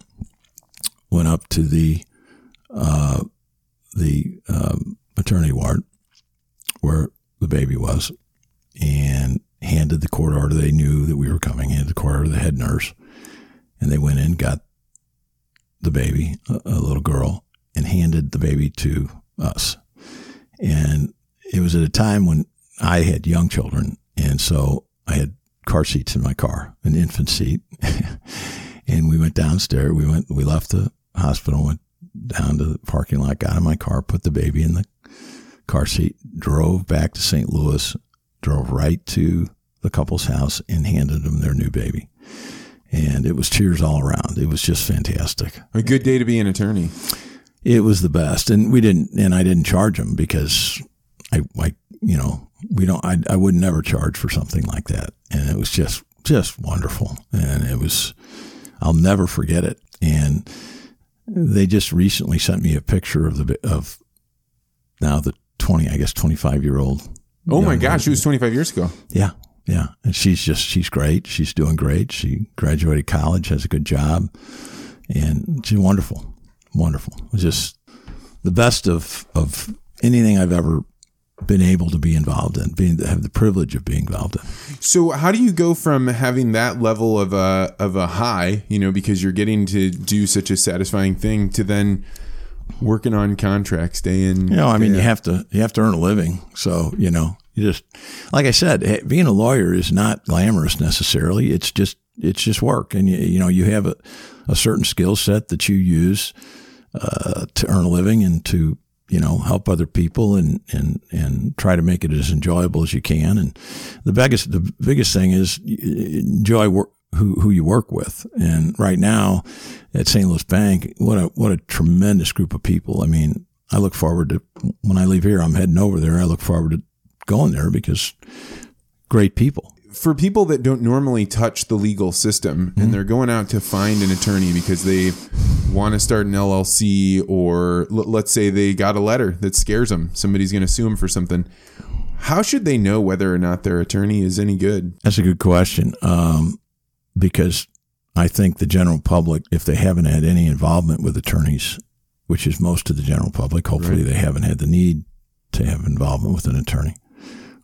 went up to the uh, the um, maternity ward where the baby was, and handed the court order. They knew that we were coming. Handed the court order to the head nurse, and they went in, got the baby, a, a little girl, and handed the baby to us. And it was at a time when I had young children, and so I had car seats in my car, an infant seat, and we went downstairs. We went, we left the hospital, went down to the parking lot, got in my car, put the baby in the car seat, drove back to St. Louis, drove right to the couple's house and handed them their new baby. And it was tears all around. It was just fantastic. A good day to be an attorney. It was the best. And we didn't, and I didn't charge them because I, I you know, we don't, I, I would never charge for something like that. And it was just, just wonderful. And it was, I'll never forget it. And they just recently sent me a picture of the, of now the 20, I guess, 25 year old Oh my gosh, it was 25 years ago. Yeah. Yeah. And she's just, she's great. She's doing great. She graduated college, has a good job, and she's wonderful. Wonderful. It was just the best of, of anything I've ever been able to be involved in, being have the privilege of being involved in. So, how do you go from having that level of a of a high, you know, because you're getting to do such a satisfying thing, to then working on contracts day in. You know, I mean, you have to you have to earn a living, so you know, you just like I said, being a lawyer is not glamorous necessarily. It's just it's just work, and you, you know, you have a, a certain skill set that you use uh, to earn a living and to you know help other people and and and try to make it as enjoyable as you can. And the biggest the biggest thing is enjoy work who who you work with. And right now at St. Louis Bank, what a what a tremendous group of people. I mean, I look forward to when I leave here, I'm heading over there. I look forward to going there because great people. For people that don't normally touch the legal system mm-hmm. and they're going out to find an attorney because they want to start an LLC or l- let's say they got a letter that scares them, somebody's going to sue them for something. How should they know whether or not their attorney is any good? That's a good question. Um, because I think the general public, if they haven't had any involvement with attorneys, which is most of the general public, hopefully right. they haven't had the need to have involvement with an attorney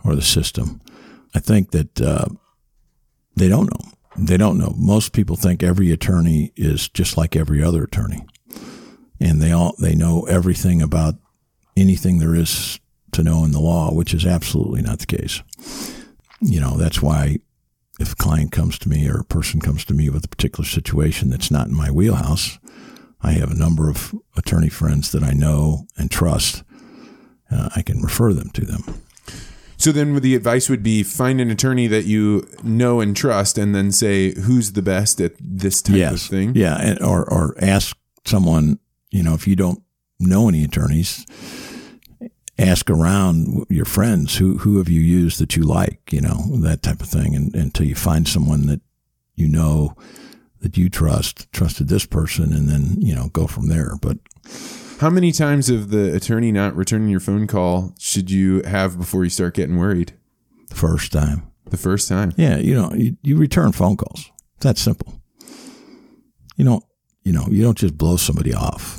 or the system. I think that uh, they don't know. They don't know. Most people think every attorney is just like every other attorney, and they all they know everything about anything there is to know in the law, which is absolutely not the case. You know that's why if a client comes to me or a person comes to me with a particular situation that's not in my wheelhouse, I have a number of attorney friends that I know and trust. Uh, I can refer them to them. So then the advice would be find an attorney that you know and trust and then say who's the best at this type yes. of thing. Yeah, and, or or ask someone, you know, if you don't know any attorneys, ask around your friends who who have you used that you like, you know, that type of thing, and until you find someone that you know that you trust, trusted this person, and then you know go from there. But how many times of the attorney not returning your phone call should you have before you start getting worried? The First time. The first time. Yeah, you know, you, you return phone calls. It's that simple. You don't, you know, you don't just blow somebody off.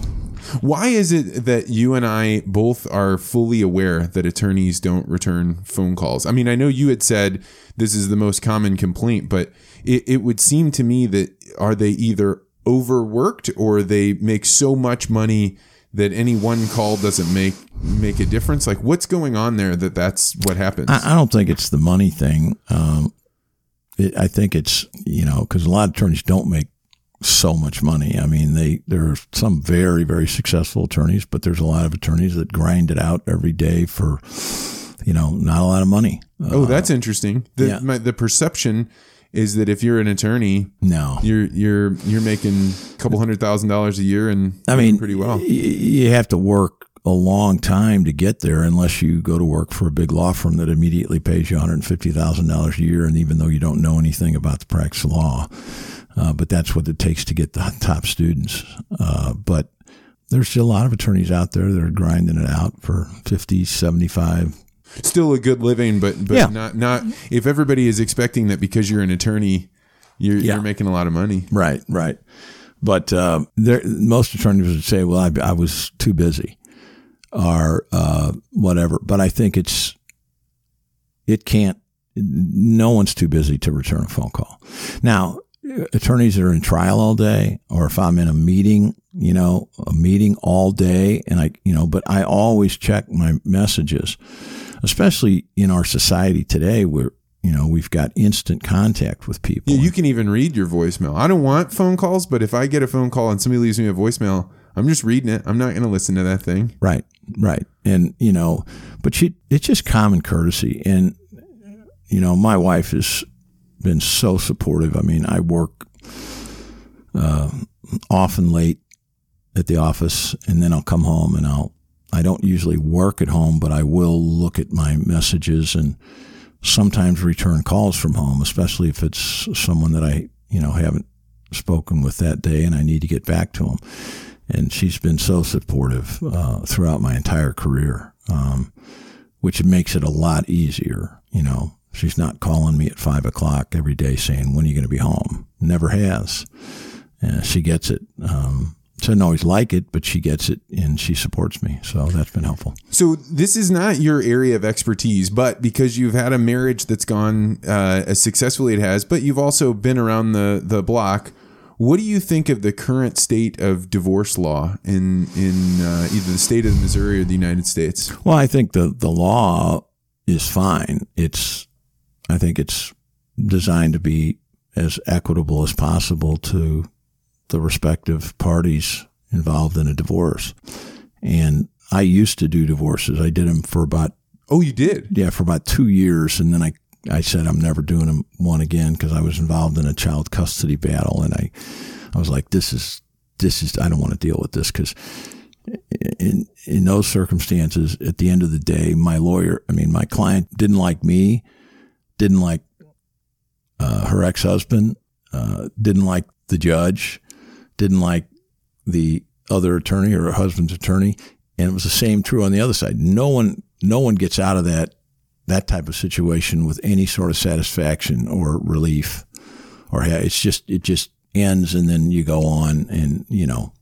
Why is it that you and I both are fully aware that attorneys don't return phone calls? I mean, I know you had said this is the most common complaint, but it, it would seem to me that are they either overworked or they make so much money that any one call doesn't make make a difference? Like, what's going on there that that's what happens? I, I don't think it's the money thing. Um, it, I think it's you know because a lot of attorneys don't make so much money. I mean, they there are some very very successful attorneys, but there's a lot of attorneys that grind it out every day for you know not a lot of money. oh, that's interesting. The yeah. my, the perception is that if you're an attorney, No, you're you're you're making a couple hundred thousand dollars a year and I mean pretty well. y- You have to work a long time to get there, unless you go to work for a big law firm that immediately pays you one hundred fifty thousand dollars a year, and even though you don't know anything about the practice of law, uh, but that's what it takes to get the top students. Uh, but there's still a lot of attorneys out there that are grinding it out for 50, 75. Still a good living, but but Yeah. not not if everybody is expecting that because you're an attorney, you're Yeah. you're making a lot of money. Right, right. But uh, there, most attorneys would say, "Well, I, I was too busy," or uh, whatever. But I think it's it can't. No one's too busy to return a phone call. Now, attorneys that are in trial all day, or if I'm in a meeting, you know, a meeting all day, and I, you know, but I always check my messages, especially in our society today, where you know we've got instant contact with people. Yeah, you can even read your voicemail. I don't want phone calls, but if I get a phone call and somebody leaves me a voicemail, I'm just reading it. I'm not going to listen to that thing. Right, right. And, you know, but she, it's just common courtesy. And, you know, my wife has been so supportive. I mean, I work uh, often late at the office and then I'll come home and I'll, I don't usually work at home, but I will look at my messages and sometimes return calls from home, especially if it's someone that I, you know, haven't spoken with that day and I need to get back to them and she's been so supportive uh, throughout my entire career, um, which makes it a lot easier. You know, she's not calling me at five o'clock every day saying, "When are you going to be home?" Never has. Uh, she gets it. Um, she doesn't always like it, but she gets it, and she supports me. So that's been helpful. So this is not your area of expertise, but because you've had a marriage that's gone uh, as successfully it has, but you've also been around the the block. What do you think of the current state of divorce law in in uh, either the state of Missouri or the United States? Well, I think the the law is fine. It's I think it's designed to be as equitable as possible to the respective parties involved in a divorce. And I used to do divorces. I did them for about Oh, you did. yeah for about two years, and then I I said I'm never doing them one again because I was involved in a child custody battle, and I I was like this is this is I don't want to deal with this because in in those circumstances, at the end of the day, my lawyer, I mean, my client didn't like me, didn't like uh, her ex husband, uh, didn't like the judge, didn't like the other attorney or her husband's attorney, and it was the same true on the other side. No one, no one gets out of that that type of situation with any sort of satisfaction or relief, or it's just it just ends, and then you go on, and you know.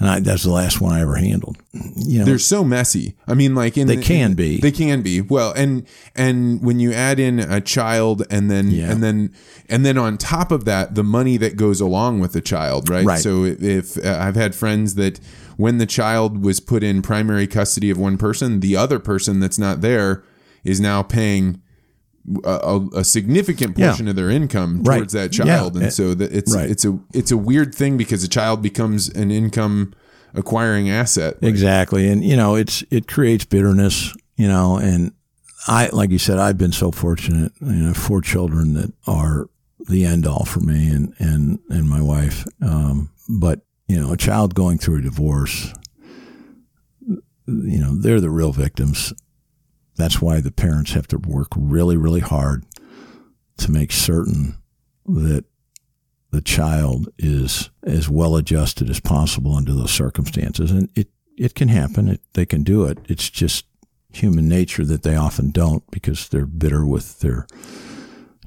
And I, that's the last one I ever handled. You know, They're so messy. I mean, like in They the- can be. They can be. Well, and and when you add in a child, and then Yeah. and then and then on top of that, the money that goes along with the child, right? Right. So if uh, I've had friends that when the child was put in primary custody of one person, the other person that's not there is now paying. A, a, significant Yeah. portion of their income Right. towards that Yeah. child, and Eh, so that it's right. it's a it's a weird thing because a child becomes an income acquiring asset. Exactly. And, you know, it's, it creates bitterness, you know, and I, like you said, I've been so fortunate, you know, four children that are the end all for me and, and, and my wife. Um, but, you know, a child going through a divorce, you know, they're the real victims. That's why the parents have to work really, really hard to make certain that the child is as well adjusted as possible under those circumstances. And it, it can happen. It, they can do it. It's just human nature that they often don't because they're bitter with their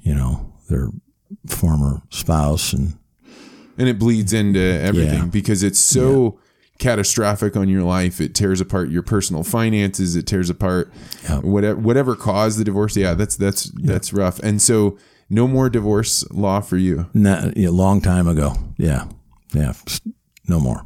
you know, their former spouse and and it bleeds into everything Yeah. because it's so catastrophic on your life. It tears apart your personal finances. It tears apart Yeah. whatever whatever caused the divorce. Yeah, that's that's that's rough. And so, no more divorce law for you. not, a long time ago. Yeah. Yeah. No more.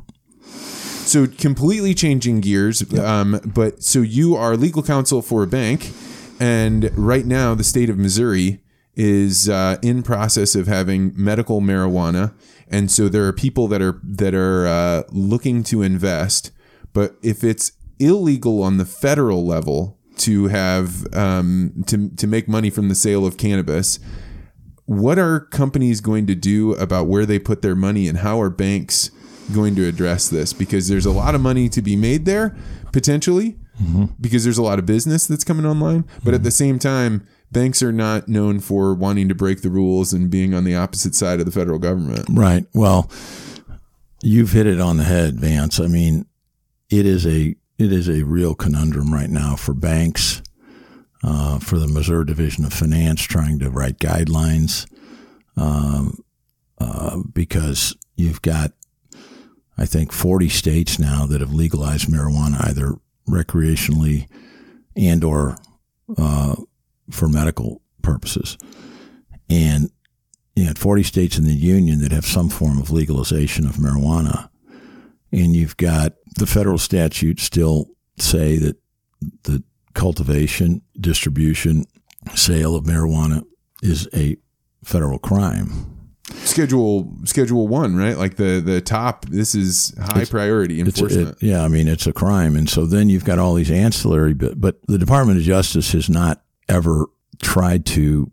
So completely changing gears. Um, but so you are legal counsel for a bank, and right now the state of Missouri is uh, in process of having medical marijuana, and so there are people that are that are uh, looking to invest. But if it's illegal on the federal level to have um, to to make money from the sale of cannabis, what are companies going to do about where they put their money and how are banks going to address this because there's a lot of money to be made there potentially because there's a lot of business that's coming online but at the same time banks are not known for wanting to break the rules and being on the opposite side of the federal government Right. Well, you've hit it on the head, Vance. I mean, it is a it is a real conundrum right now for banks, uh, for the Missouri Division of Finance trying to write guidelines, um, uh, because you've got, I think, forty states now that have legalized marijuana either recreationally and or uh, for medical purposes, and you had 40 states in the union that have some form of legalization of marijuana. And you've got the federal statutes still say that the cultivation, distribution, sale of marijuana is a federal crime. schedule schedule 1 right like the the top this is high priority It's a- enforcement it- yeah, I mean, it's a crime. And so then you've got all these ancillary, but, but the Department of Justice has not ever tried to,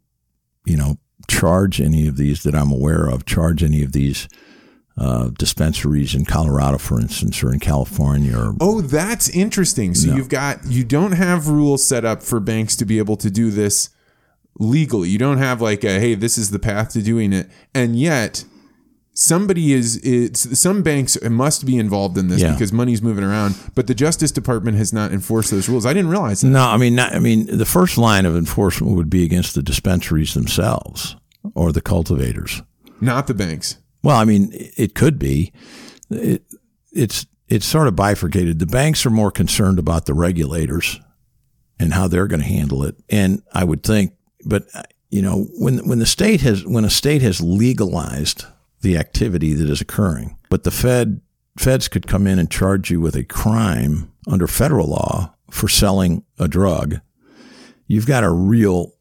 you know, charge any of these that I'm aware of, charge any of these uh, dispensaries in Colorado, for instance, or in California, or Oh, that's interesting. So you've got you don't have rules set up for banks to be able to do this legally. You don't have like a hey, this is the path to doing it. And yet somebody is it's some banks must be involved in this Yeah. because money's moving around, but the Justice Department has not enforced those rules. I didn't realize that. No, I mean, not, I mean, the first line of enforcement would be against the dispensaries themselves or the cultivators. Not the banks. Well, I mean, it could be. It, it's it's sort of bifurcated. The banks are more concerned about the regulators and how they're going to handle it, and I would think, but you know, when when the state has when a state has legalized the activity that is occurring, but the Fed feds could come in and charge you with a crime under federal law for selling a drug, you've got a real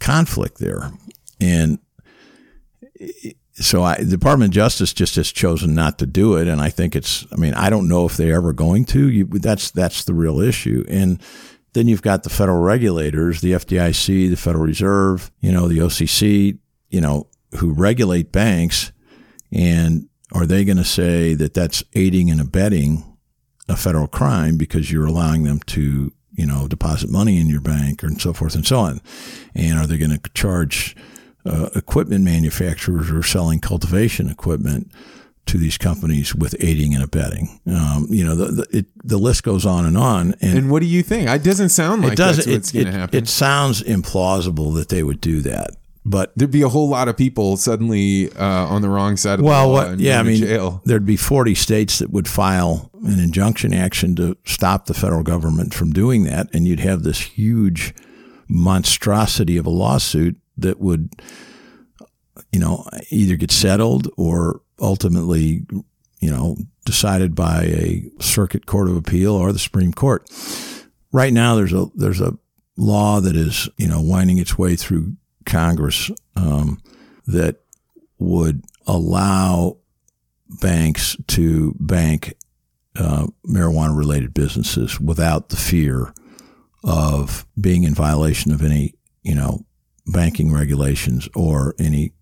conflict there, and so I, the Department of Justice just has chosen not to do it, and I think it's. I mean, I don't know if they're ever going to. You, that's that's the real issue, and then you've got the federal regulators, the FDIC, the Federal Reserve, you know, the OCC, you know, who regulate banks, and are they going to say that that's aiding and abetting a federal crime because you're allowing them to, you know, deposit money in your bank and so forth and so on, and are they going to charge uh, equipment manufacturers who are selling cultivation equipment to these companies with aiding and abetting. Um, you know, the the, it, the list goes on and on, and, And what do you think? It doesn't sound like it does. that's what's going to happen. it sounds implausible that they would do that, but There'd be a whole lot of people suddenly uh, on the wrong side of well, the law and Yeah, I mean, jail. there'd be forty states that would file an injunction action to stop the federal government from doing that, and you'd have this huge monstrosity of a lawsuit that would, you know, either get settled or ultimately, you know, decided by a circuit court of appeal or the Supreme Court. Right now, there's a there's a law that is you know winding its way through Congress um, that would allow banks to bank uh, marijuana related businesses without the fear of being in violation of any you know banking regulations or any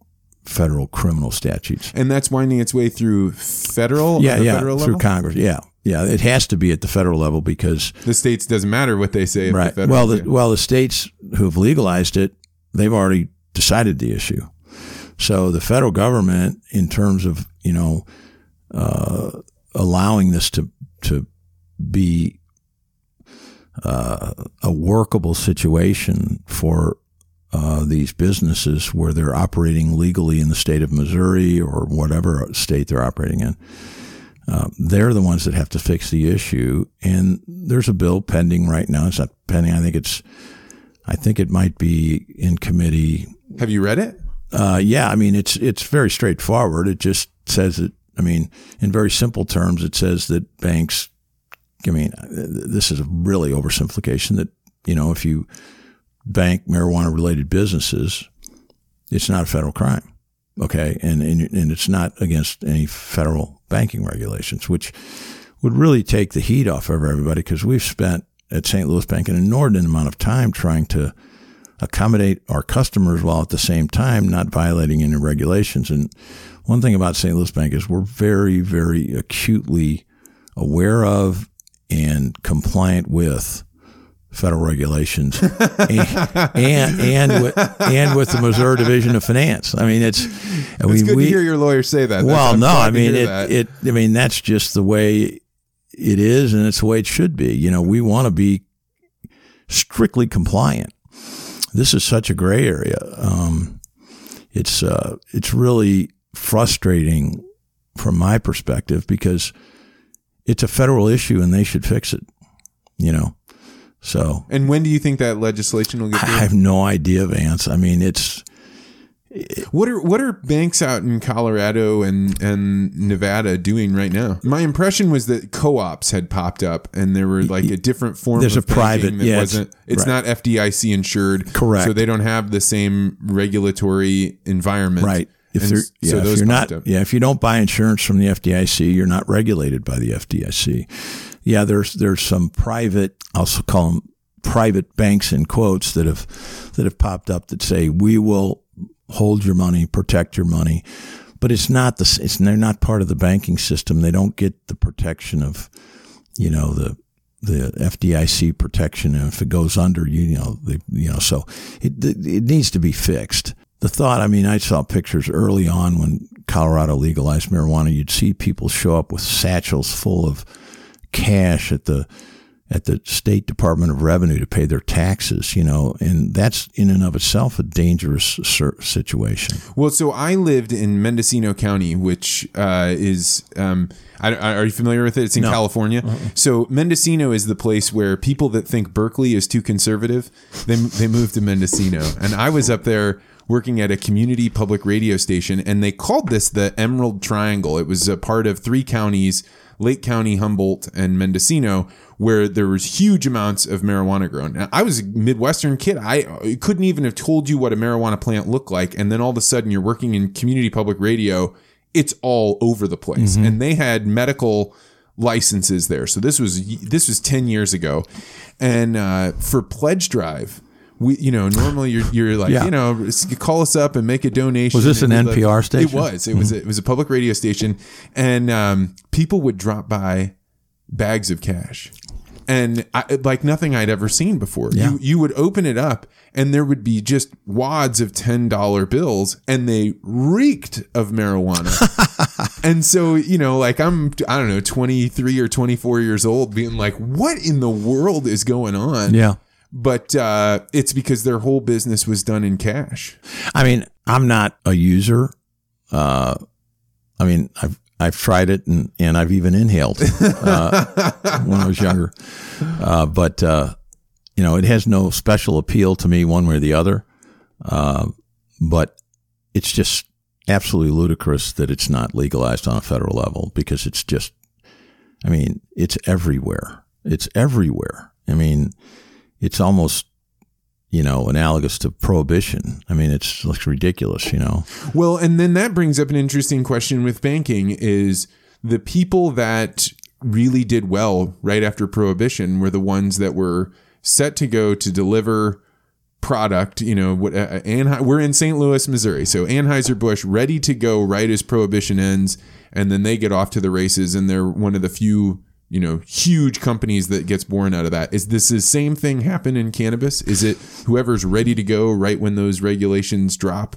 federal criminal statutes. And that's winding its way through federal, Yeah, yeah, federal through level? Congress. Yeah, yeah, it has to be at the federal level because the states doesn't matter what they say. Right. The Well, the, well, the states who have legalized it, they've already decided the issue. So the federal government, in terms of you know uh, allowing this to to be uh, a workable situation for uh, these businesses where they're operating legally in the state of Missouri or whatever state they're operating in. Uh, they're the ones that have to fix the issue. And there's a bill pending right now. It's not pending. I think it's, I think it might be in committee. Have you read it? Uh, yeah. I mean, it's it's very straightforward. It just says that. I mean, in very simple terms, it says that banks. I mean, this is a really oversimplification. That you know, if you bank marijuana related businesses, it's not a federal crime. Okay. And, and, and it's not against any federal banking regulations, which would really take the heat off of everybody because we've spent at St. Louis Bank an inordinate amount of time trying to accommodate our customers while at the same time not violating any regulations. And one thing about St. Louis Bank is we're very, very acutely aware of and compliant with federal regulations and, and and with, and with the Missouri Division of Finance. I mean, it's. It's good we, to hear your lawyer say that. Well, no, I mean it, it. I mean that's just the way it is, and it's the way it should be. You know, we want to be strictly compliant. This is such a gray area. Um, it's uh, it's really frustrating from my perspective because it's a federal issue and they should fix it. You know, so, and when do you think that legislation will get? Through? I have no idea, Vance. I mean, it's what are what are banks out in Colorado and and Nevada doing right now? My impression was that co-ops had popped up and there were like a different form. There's a private. That yeah, wasn't. It's, it's right. not FDIC insured. Correct. So they don't have the same regulatory environment. Right. If they're, yeah, so if you're not, up. yeah, if you don't buy insurance from the FDIC, you're not regulated by the FDIC yeah, there's there's some private, I'll call them private banks in quotes that have that have popped up that say we will hold your money, protect your money, but it's not the it's they're not part of the banking system. They don't get the protection of, you know, the the FDIC protection. And if it goes under, you, know, the, you know, so it it needs to be fixed. The thought, I mean, I saw pictures early on when Colorado legalized marijuana. You'd see people show up with satchels full of cash at the at the State Department of Revenue to pay their taxes, you know, and that's in and of itself a dangerous situation. Well, so I lived in Mendocino County, which uh, is, um, I, are you familiar with it? It's in no. California. Uh-uh. So Mendocino is the place where people that think Berkeley is too conservative, they, they move to Mendocino. And I was up there working at a community public radio station, and they called this the Emerald Triangle. It was a part of three counties Lake County, Humboldt, and Mendocino, where there was huge amounts of marijuana grown. Now, I was a Midwestern kid. I couldn't even have told you what a marijuana plant looked like. And then all of a sudden you're working in community public radio. It's all over the place. Mm-hmm. And they had medical licenses there. So this was, this was 10 years ago. And, uh, for pledge drive, we, you know, normally you're, you're like, yeah. you know, call us up and make a donation. Was this an NPR like, station? It was. It mm-hmm. was. A, it was a public radio station, and um, people would drop by bags of cash, and I, like nothing I'd ever seen before. Yeah. You you would open it up, and there would be just wads of ten dollar bills, and they reeked of marijuana. and so you know, like I'm I don't know, twenty three or twenty four years old, being like, what in the world is going on? Yeah but uh, it's because their whole business was done in cash. I mean, I'm not a user. Uh, I mean, I've I've tried it and, and I've even inhaled uh, when I was younger, uh, but uh, you know, it has no special appeal to me one way or the other. Uh, but it's just absolutely ludicrous that it's not legalized on a federal level because it's just, I mean, it's everywhere. It's everywhere. I mean, it's almost you know, analogous to prohibition. I mean, it's looks ridiculous, you know. Well, and then that brings up an interesting question with banking is the people that really did well right after prohibition were the ones that were set to go to deliver product, you know, what uh, Anhe- we're in St. Louis, Missouri. So Anheuser-Busch ready to go right as prohibition ends and then they get off to the races and they're one of the few you know huge companies that gets born out of that. Is this the same thing happen in cannabis? Is it whoever's ready to go right when those regulations drop?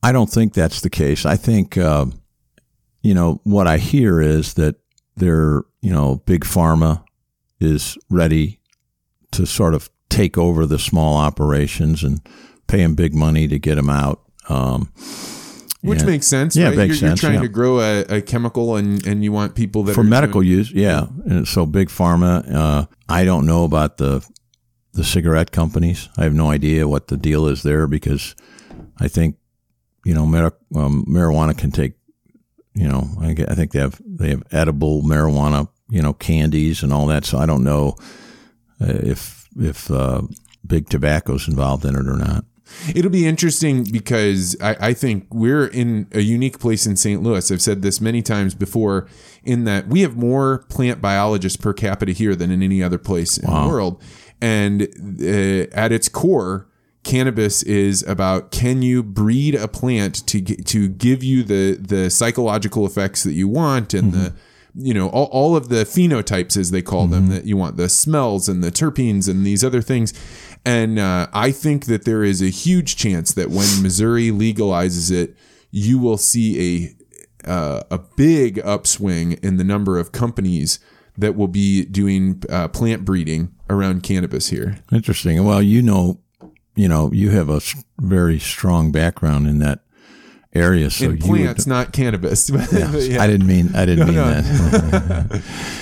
I don't think that's the case. I think uh, you know what i hear is that they're you know big pharma is ready to sort of take over the small operations and paying big money to get them out. Um, Which yeah. makes sense. Yeah, right? makes you're, sense, you're trying yeah. to grow a, a chemical, and, and you want people that for medical doing- use. Yeah, and so big pharma. Uh, I don't know about the the cigarette companies. I have no idea what the deal is there because I think you know mar- um, marijuana can take. You know, I, I think they have they have edible marijuana. You know, candies and all that. So I don't know uh, if if uh, big tobacco's involved in it or not. It'll be interesting because I, I think we're in a unique place in St. Louis. I've said this many times before, in that we have more plant biologists per capita here than in any other place in the world. And uh, at its core, cannabis is about can you breed a plant to to give you the the psychological effects that you want and the you know all, all of the phenotypes as they call them that you want the smells and the terpenes and these other things and uh, i think that there is a huge chance that when missouri legalizes it you will see a uh, a big upswing in the number of companies that will be doing uh, plant breeding around cannabis here Interesting. Well, you know, you know, you have a very strong background in that area, so you would- plants not cannabis But yeah. I didn't mean I didn't mean no. that.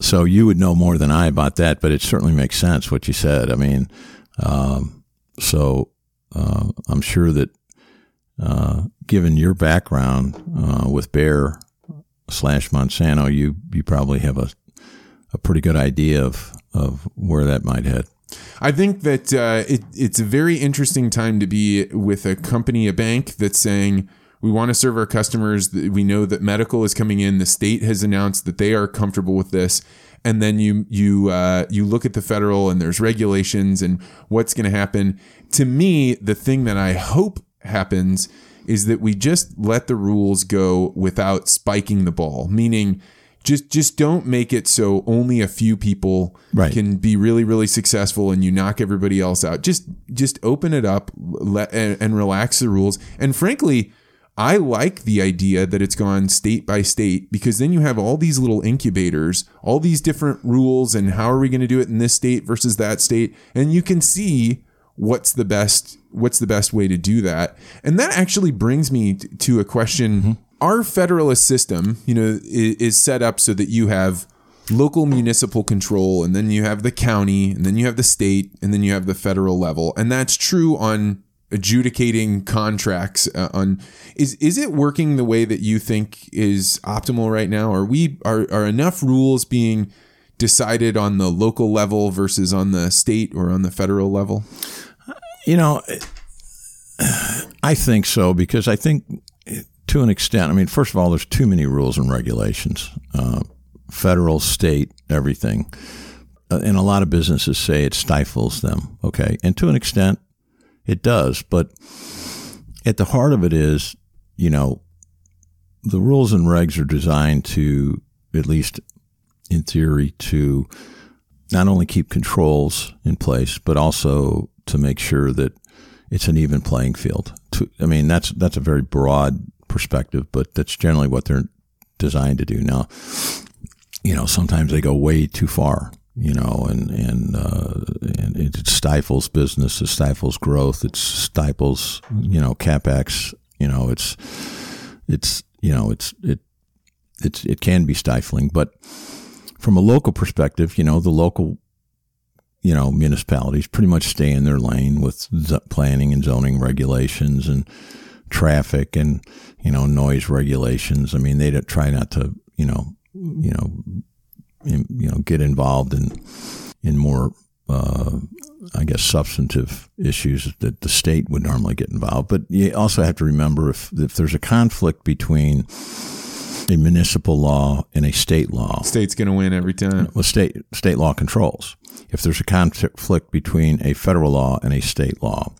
so you would know more than I about that, but it certainly makes sense what you said. I mean, um, so uh, I'm sure that uh, given your background uh, with Bayer slash Monsanto, you you probably have a a pretty good idea of of where that might head. I think that uh, it, it's a very interesting time to be with a company, a bank that's saying we want to serve our customers. We know that medical is coming in. The state has announced that they are comfortable with this, and then you you uh, you look at the federal and there's regulations and what's going to happen. To me, the thing that I hope happens is that we just let the rules go without spiking the ball, meaning. Just, just don't make it so only a few people Right. can be really really successful and you knock everybody else out just just open it up let and, and relax the rules and frankly i like the idea that it's gone state by state because then you have all these little incubators all these different rules and how are we going to do it in this state versus that state and you can see what's the best what's the best way to do that. And that actually brings me to a question. Mm-hmm. Our federalist system you know is set up so that you have local municipal control and then you have the county and then you have the state and then you have the federal level. And that's true on adjudicating contracts uh, on is is it working the way that you think is optimal right now are we are are enough rules being decided on the local level versus on the state or on the federal level You know, I think so because I think to an extent, I mean, first of all, there's too many rules and regulations, uh, federal, state, everything. Uh, and a lot of businesses say it stifles them. Okay. And to an extent, it does. But at the heart of it is, you know, the rules and regs are designed to, at least in theory, to not only keep controls in place, but also to make sure that it's an even playing field. To, I mean, that's that's a very broad perspective, but that's generally what they're designed to do. Now, you know, sometimes they go way too far, you know, and and uh, and it stifles business, it stifles growth, it stifles you know capex, you know, it's it's you know it's it it's it can be stifling, but from a local perspective, you know, the local you know, municipalities pretty much stay in their lane with planning and zoning regulations and traffic and, you know, noise regulations. I mean, they try not to, you know, you know, you know, get involved in, in more, uh, I guess, substantive issues that the state would normally get involved. But you also have to remember if, if there's a conflict between a municipal law and a state law, state's going to win every time well, state state law controls. If there's a conflict between a federal law and a state law,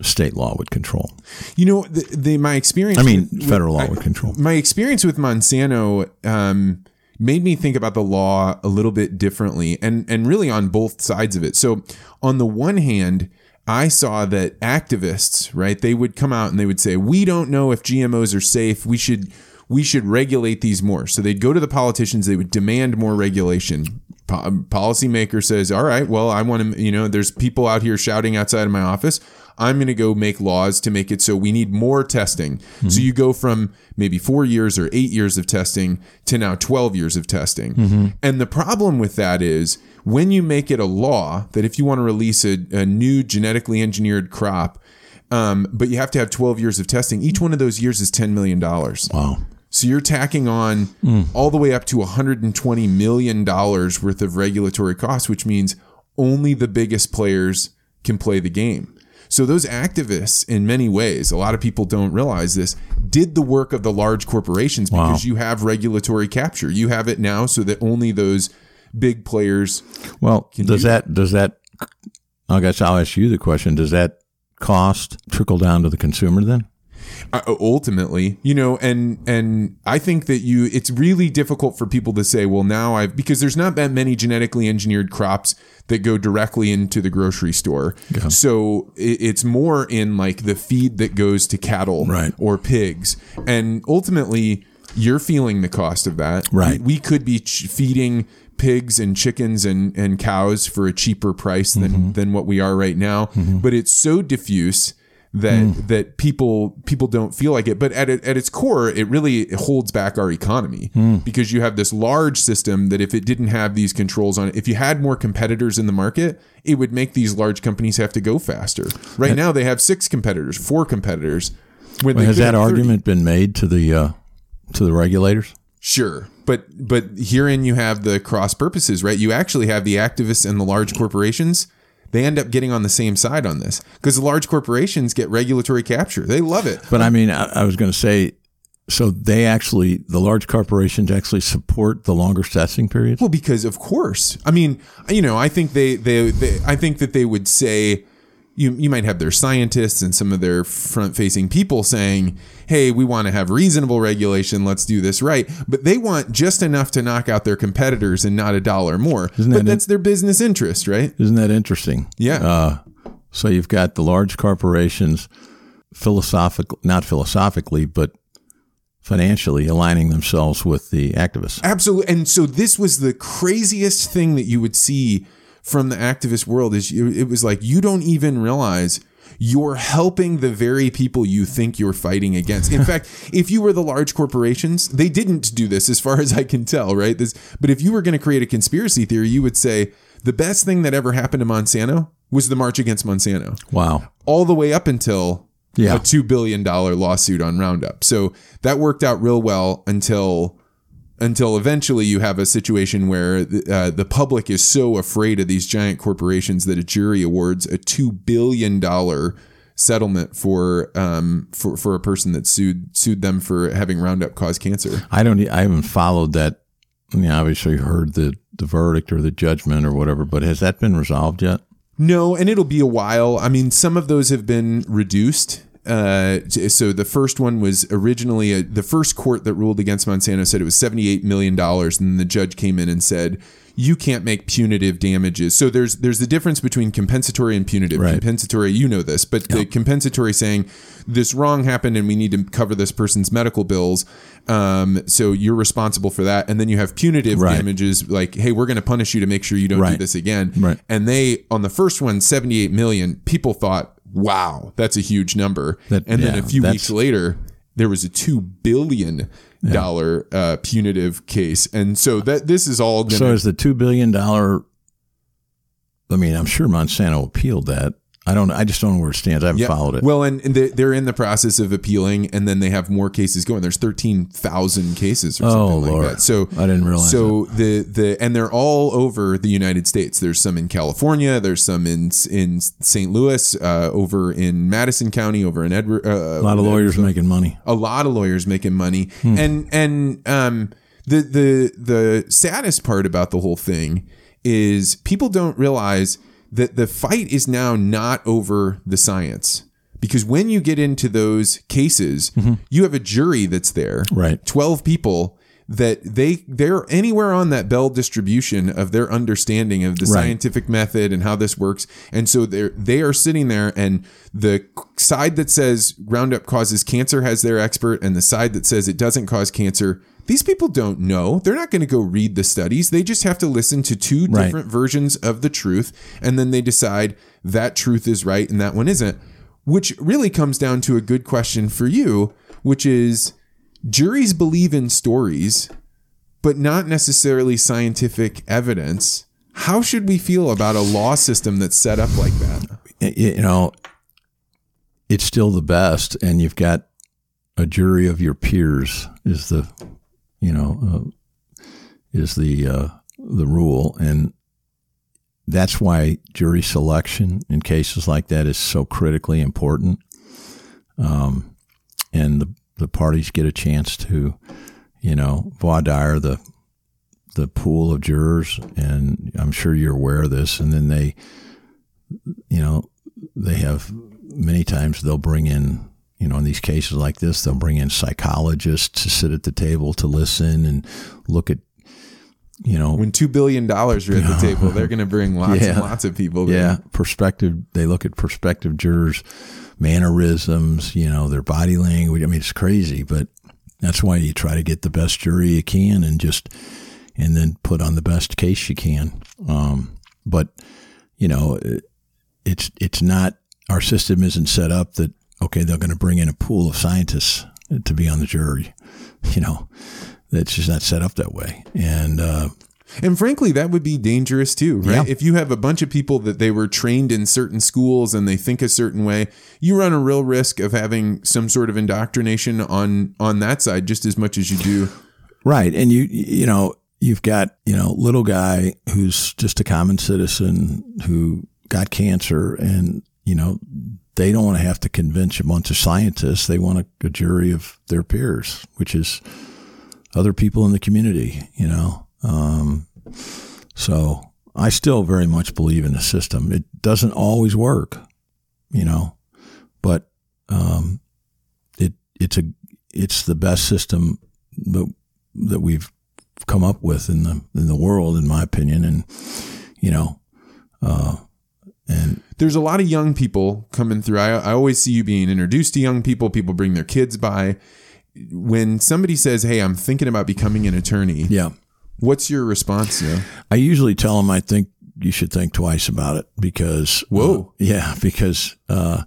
state law would control. you know the, the my experience I mean, with- federal law I- would control. my experience with Monsanto um, made me think about the law a little bit differently, and and really on both sides of it. So on the one hand, I saw that activists, right, they would come out and they would say, "We don't know if GMOs are safe. We should." We should regulate these more. So they'd go to the politicians. They would demand more regulation. po- policymaker says, "All right, well, I want to, you know, there's people out here shouting outside of my office. I'm going to go make laws to make it so we need more testing. So mm-hmm. you go from maybe four years or eight years of testing to now 12 years of testing. Mm-hmm. And the problem with that is when you make it a law that if you want to release a, a new genetically engineered crop, um, but you have to have 12 years of testing, each one of those years is $10 million. Wow. So you're tacking on mm. all the way up to 120 million dollars worth of regulatory costs, which means only the biggest players can play the game. So those activists, in many ways, a lot of people don't realize this, did the work of the large corporations because you have regulatory capture. You have it now, so that only those big players. Well, does do that does that? I guess I'll ask you the question. Does that cost trickle down to the consumer then? Uh, ultimately you know and and i think that you it's really difficult for people to say well now i've because there's not that many genetically engineered crops that go directly into the grocery store so it, it's more in like the feed that goes to cattle Right. or pigs and ultimately you're feeling the cost of that Right. we, we could be ch- feeding pigs and chickens and, and cows for a cheaper price than, Mm-hmm. than what we are right now but it's so diffuse that Mm. that people people don't feel like it but at at its core it really holds back our economy Mm. because you have this large system that if it didn't have these controls on it if you had more competitors in the market it would make these large companies have to go faster right now they have six competitors four competitors they Has that argument been made to the uh, to the regulators? Sure. But but herein you have the cross purposes, right? You actually have the activists and the large corporations. They end up getting on the same side on this because the large corporations get regulatory capture. They love it. But I mean, I, I was going to say, so they actually, the large corporations actually support the longer testing periods. Well, because of course. I mean, you know, I think they they, they I think that they would say you you might have their scientists and some of their front facing people saying, "Hey, we want to have reasonable regulation. Let's do this right." But they want just enough to knock out their competitors and not a dollar more. Isn't but that that's their business interest, right? Isn't that interesting? Yeah. Uh, so you've got the large corporations, philosophical, not philosophically, but financially aligning themselves with the activists. Absolutely. And so this was the craziest thing that you would see from the activist world is it was like you don't even realize you're helping the very people you think you're fighting against. In fact, if you were the large corporations, they didn't do this as far as I can tell, right? This but if you were going to create a conspiracy theory, you would say the best thing that ever happened to Monsanto was the march against Monsanto Wow. all the way up until Yeah. a $2 billion lawsuit on Roundup. So that worked out real well until until eventually you have a situation where uh, the public is so afraid of these giant corporations that a jury awards a $2 billion settlement for um for, for a person that sued sued them for having Roundup cause cancer. I don't. I haven't followed that. I mean, obviously heard the the verdict or the judgment or whatever, but has that been resolved yet? No, and it'll be a while. I mean, some of those have been reduced. Uh, so the first one was originally a, the first court that ruled against Monsanto said it was seventy-eight million dollars, and the judge came in and said you can't make punitive damages. So there's there's the difference between compensatory and punitive. Right. Compensatory, you know this, but the compensatory saying this wrong happened and we need to cover this person's medical bills. Um, so you're responsible for that, and then you have punitive Right. damages like, hey, we're going to punish you to make sure you don't do this again. Right. And they on the first one, 78 million, people thought, wow, that's a huge number. That- and then a few weeks later, there was a two billion dollar uh, punitive case. And so that this is all gonna So is the two billion dollar? I mean, I'm sure Monsanto appealed that. I don't. I just don't know where it stands. I haven't followed it. Well, and, and they- they're in the process of appealing, and then they have more cases going. There's thirteen thousand cases or Oh, something Lord. like that. So I didn't realize So the the and they're all over the United States. There's some in California. There's some in in St. Louis, uh, over in Madison County, over in Edward. Uh, a lot of lawyers making money. a lot of lawyers making money and and um the the the saddest part about the whole thing is people don't realize that the fight is now not over the science. Because when you get into those cases mm-hmm. you have a jury that's there. Right. 12 people that they they're anywhere on that bell distribution of their understanding of the Right. scientific method and how this works and so they're they are sitting there and the side that says roundup causes cancer has their expert and the side that says it doesn't cause cancer these people don't know they're not going to go read the studies they just have to listen to two Right. different versions of the truth and then they decide that truth is right and that one isn't which really comes down to a good question for you which is juries believe in stories, but not necessarily scientific evidence. How should we feel about a law system that's set up like that? you know, it's still the best, and you've got a jury of your peers is the, you know, uh, is the uh, the rule, and that's why jury selection in cases like that is so critically important. Um, and the the parties get a chance to, you know, voir dire the the pool of jurors, and I'm sure you're aware of this, and then they you know, they have many times they'll bring in, you know, in these cases like this, they'll bring in psychologists to sit at the table to listen and look at, you know, When two billion dollars are at the table, they're going to bring lots Yeah. and lots of people. there. yeah, perspective. They look at prospective jurors, mannerisms, you know, their body language. I mean, it's crazy, but that's why you try to get the best jury you can and just, and then put on the best case you can. Um, but, you know, it, it's, it's not, our system isn't set up that, okay, they're going to bring in a pool of scientists to be on the jury. You know, it's just not set up that way. And, uh, And frankly, that would be dangerous too, right? Yeah. If you have a bunch of people that they were trained in certain schools and they think a certain way, you run a real risk of having some sort of indoctrination on on that side just as much as you do. Right. And you, you know, you've got, you know, little guy who's just a common citizen who got cancer and, you know, they don't want to have to convince a bunch of scientists. They want a, a jury of their peers, which is other people in the community, you know. Um, so I still very much believe in the system. It doesn't always work, you know, but, um, it, it's a, it's the best system that, that we've come up with in the, in the world, in my opinion. And, you know, uh, and there's a lot of young people coming through. I, I always see you being introduced to young people. People bring their kids by. When somebody says, "Hey, I'm thinking about becoming an attorney," yeah, what's your response? I usually tell them I think you should think twice about it because Whoa. uh, yeah, because uh,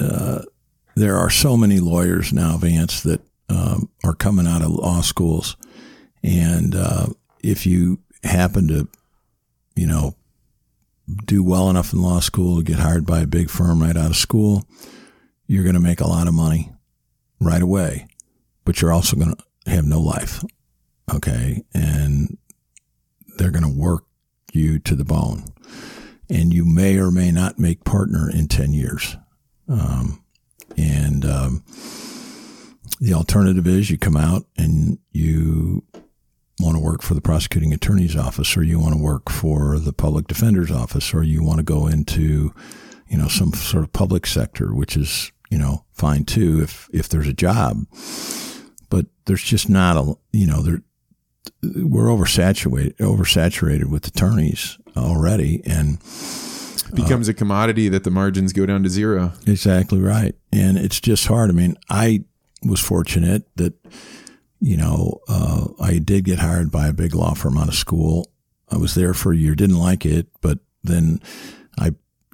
uh, there are so many lawyers now, Vance, that um, are coming out of law schools, and uh, if you happen to, you know, do well enough in law school get hired by a big firm right out of school, you're going to make a lot of money right away, but you're also going to have no life. Okay. And they're going to work you to the bone. And you may or may not make partner in 10 years. Um, and um, the alternative is you come out and you want to work for the prosecuting attorney's office or you want to work for the public defender's office or you want to go into you know some sort of public sector which is you know fine too if if there's a job but there's just not a you know there we're oversaturated oversaturated with attorneys already and It becomes a commodity that the margins go down to zero. Exactly right. And it's just hard. I mean, I was fortunate that, you know, uh, I did get hired by a big law firm out of school. I was there for a year, didn't like it, but then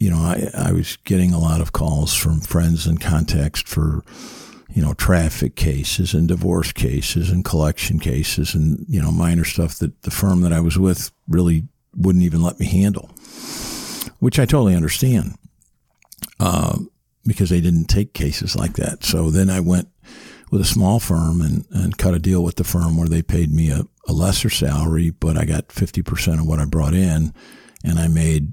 you know, I, I was getting a lot of calls from friends and contacts for, you know, traffic cases and divorce cases and collection cases and, you know, minor stuff that the firm that I was with really wouldn't even let me handle, which I totally understand uh, because they didn't take cases like that. So then I went with a small firm and, and cut a deal with the firm where they paid me a, a lesser salary, but I got 50% of what I brought in and I made,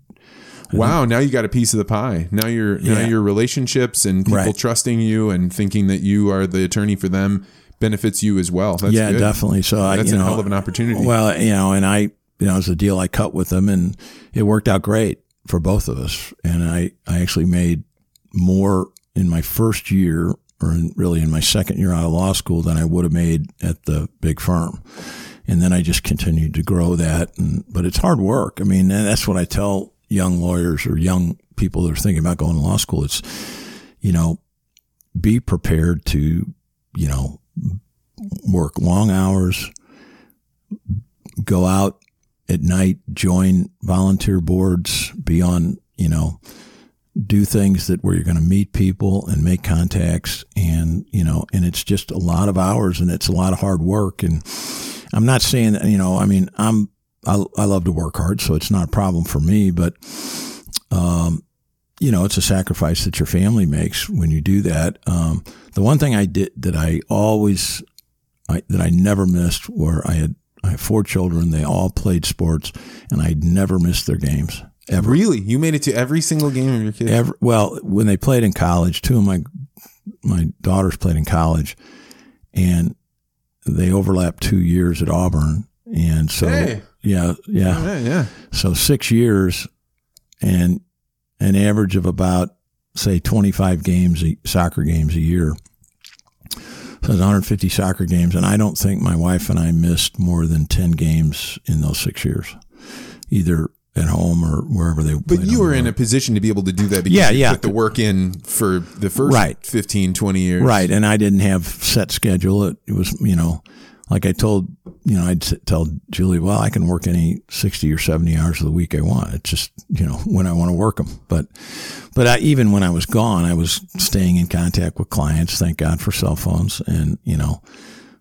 Wow, now you got a piece of the pie. Now you're now Yeah. your relationships and people Right. trusting you and thinking that you are the attorney for them benefits you as well. That's yeah, good. definitely. So I, That's you a know, hell of an opportunity. Well, you know, and I, you know, it was a deal I cut with them and it worked out great for both of us. And I, I actually made more in my first year or in, really in my second year out of law school than I would have made at the big firm. And then I just continued to grow that. And, but it's hard work. I mean, that's what I tell young lawyers or young people that are thinking about going to law school. It's, you know, be prepared to, you know, work long hours, go out at night, join volunteer boards, be on, you know, do things that where you're going to meet people and make contacts and, you know, and it's just a lot of hours and it's a lot of hard work. And I'm not saying that, you know, I mean, I'm, I, I love to work hard, so it's not a problem for me, but, um, you know, it's a sacrifice that your family makes when you do that. Um, the one thing I did that I always, I, that I never missed where I had, I have four children. They all played sports and I never missed their games ever. Really? You made it to every single game of your kids? Ever, well, when they played in college, two of my, my daughters played in college and they overlapped two years at Auburn. And so, Hey. Yeah, yeah. Yeah, yeah. So six years and an average of about, say, 25 games, soccer games a year. So it's 150 soccer games. And I don't think my wife and I missed more than 10 games in those six years, either at home or wherever they But you were in a position to be able to do that because Yeah, you yeah. put the work in for the first Right. 15, 20 years. Right. And I didn't have set schedule. It, it was, you know, like I told, you know, I'd tell Julie, well, I can work any 60 or 70 hours of the week I want. It's just, you know, when I want to work them. But, but I, even when I was gone, I was staying in contact with clients. Thank God for cell phones. And, you know,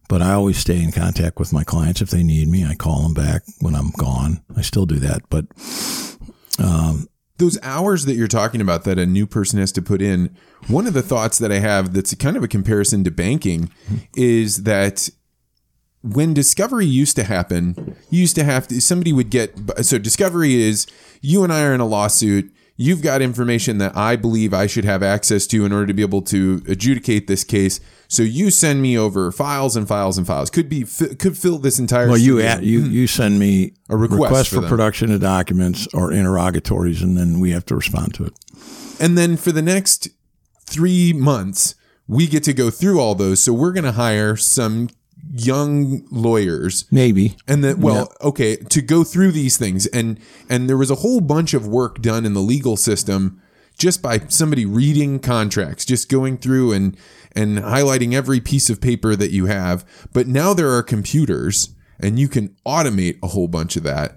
but I always stay in contact with my clients. If they need me, I call them back when I'm gone. I still do that. But, um, those hours that you're talking about that a new person has to put in one of the thoughts that i have that's kind of a comparison to banking mm-hmm. is that when discovery used to happen you used to have to somebody would get so discovery is you and i are in a lawsuit. You've got information that i believe i should have access to in order to be able to adjudicate this case. So you send me over files and files and files. Could be could fill this entire well, you, at, you, you send me A request for for production of documents or interrogatories, and then we have to respond to it. And then for the next three months, we get to go through all those. So we're going to hire some young lawyers. Maybe. and then well okay to go through these things. And and there was a whole bunch of work done in the legal system just by somebody reading contracts just going through and and highlighting every piece of paper that you have. But now there are computers and you can automate a whole bunch of that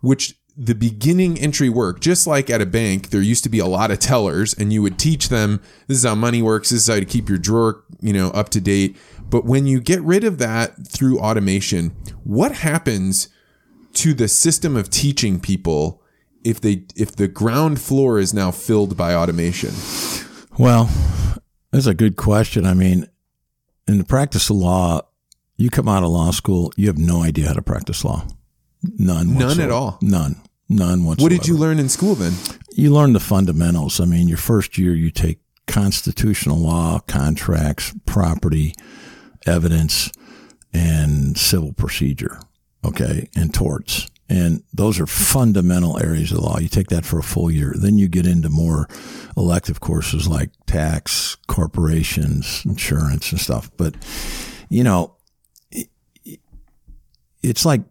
which the beginning entry work, just like at a bank, there used to be a lot of tellers, and you would teach them this is how money works, this is how to keep your drawer, you know, up to date. But when you get rid of that through automation, what happens to the system of teaching people if they if the ground floor is now filled by automation? Well, that's a good question. I mean, in the practice of law, you come out of law school, you have no idea how to practice law. None. None at all? None. None whatsoever. What did you learn in school then? You learn the fundamentals. I mean, your first year, you take constitutional law, contracts, property, evidence, and civil procedure. Okay. And torts. And those are fundamental areas of law. You take that for a full year. Then you get into more elective courses like tax, corporations, insurance, and stuff. But, you know, it's like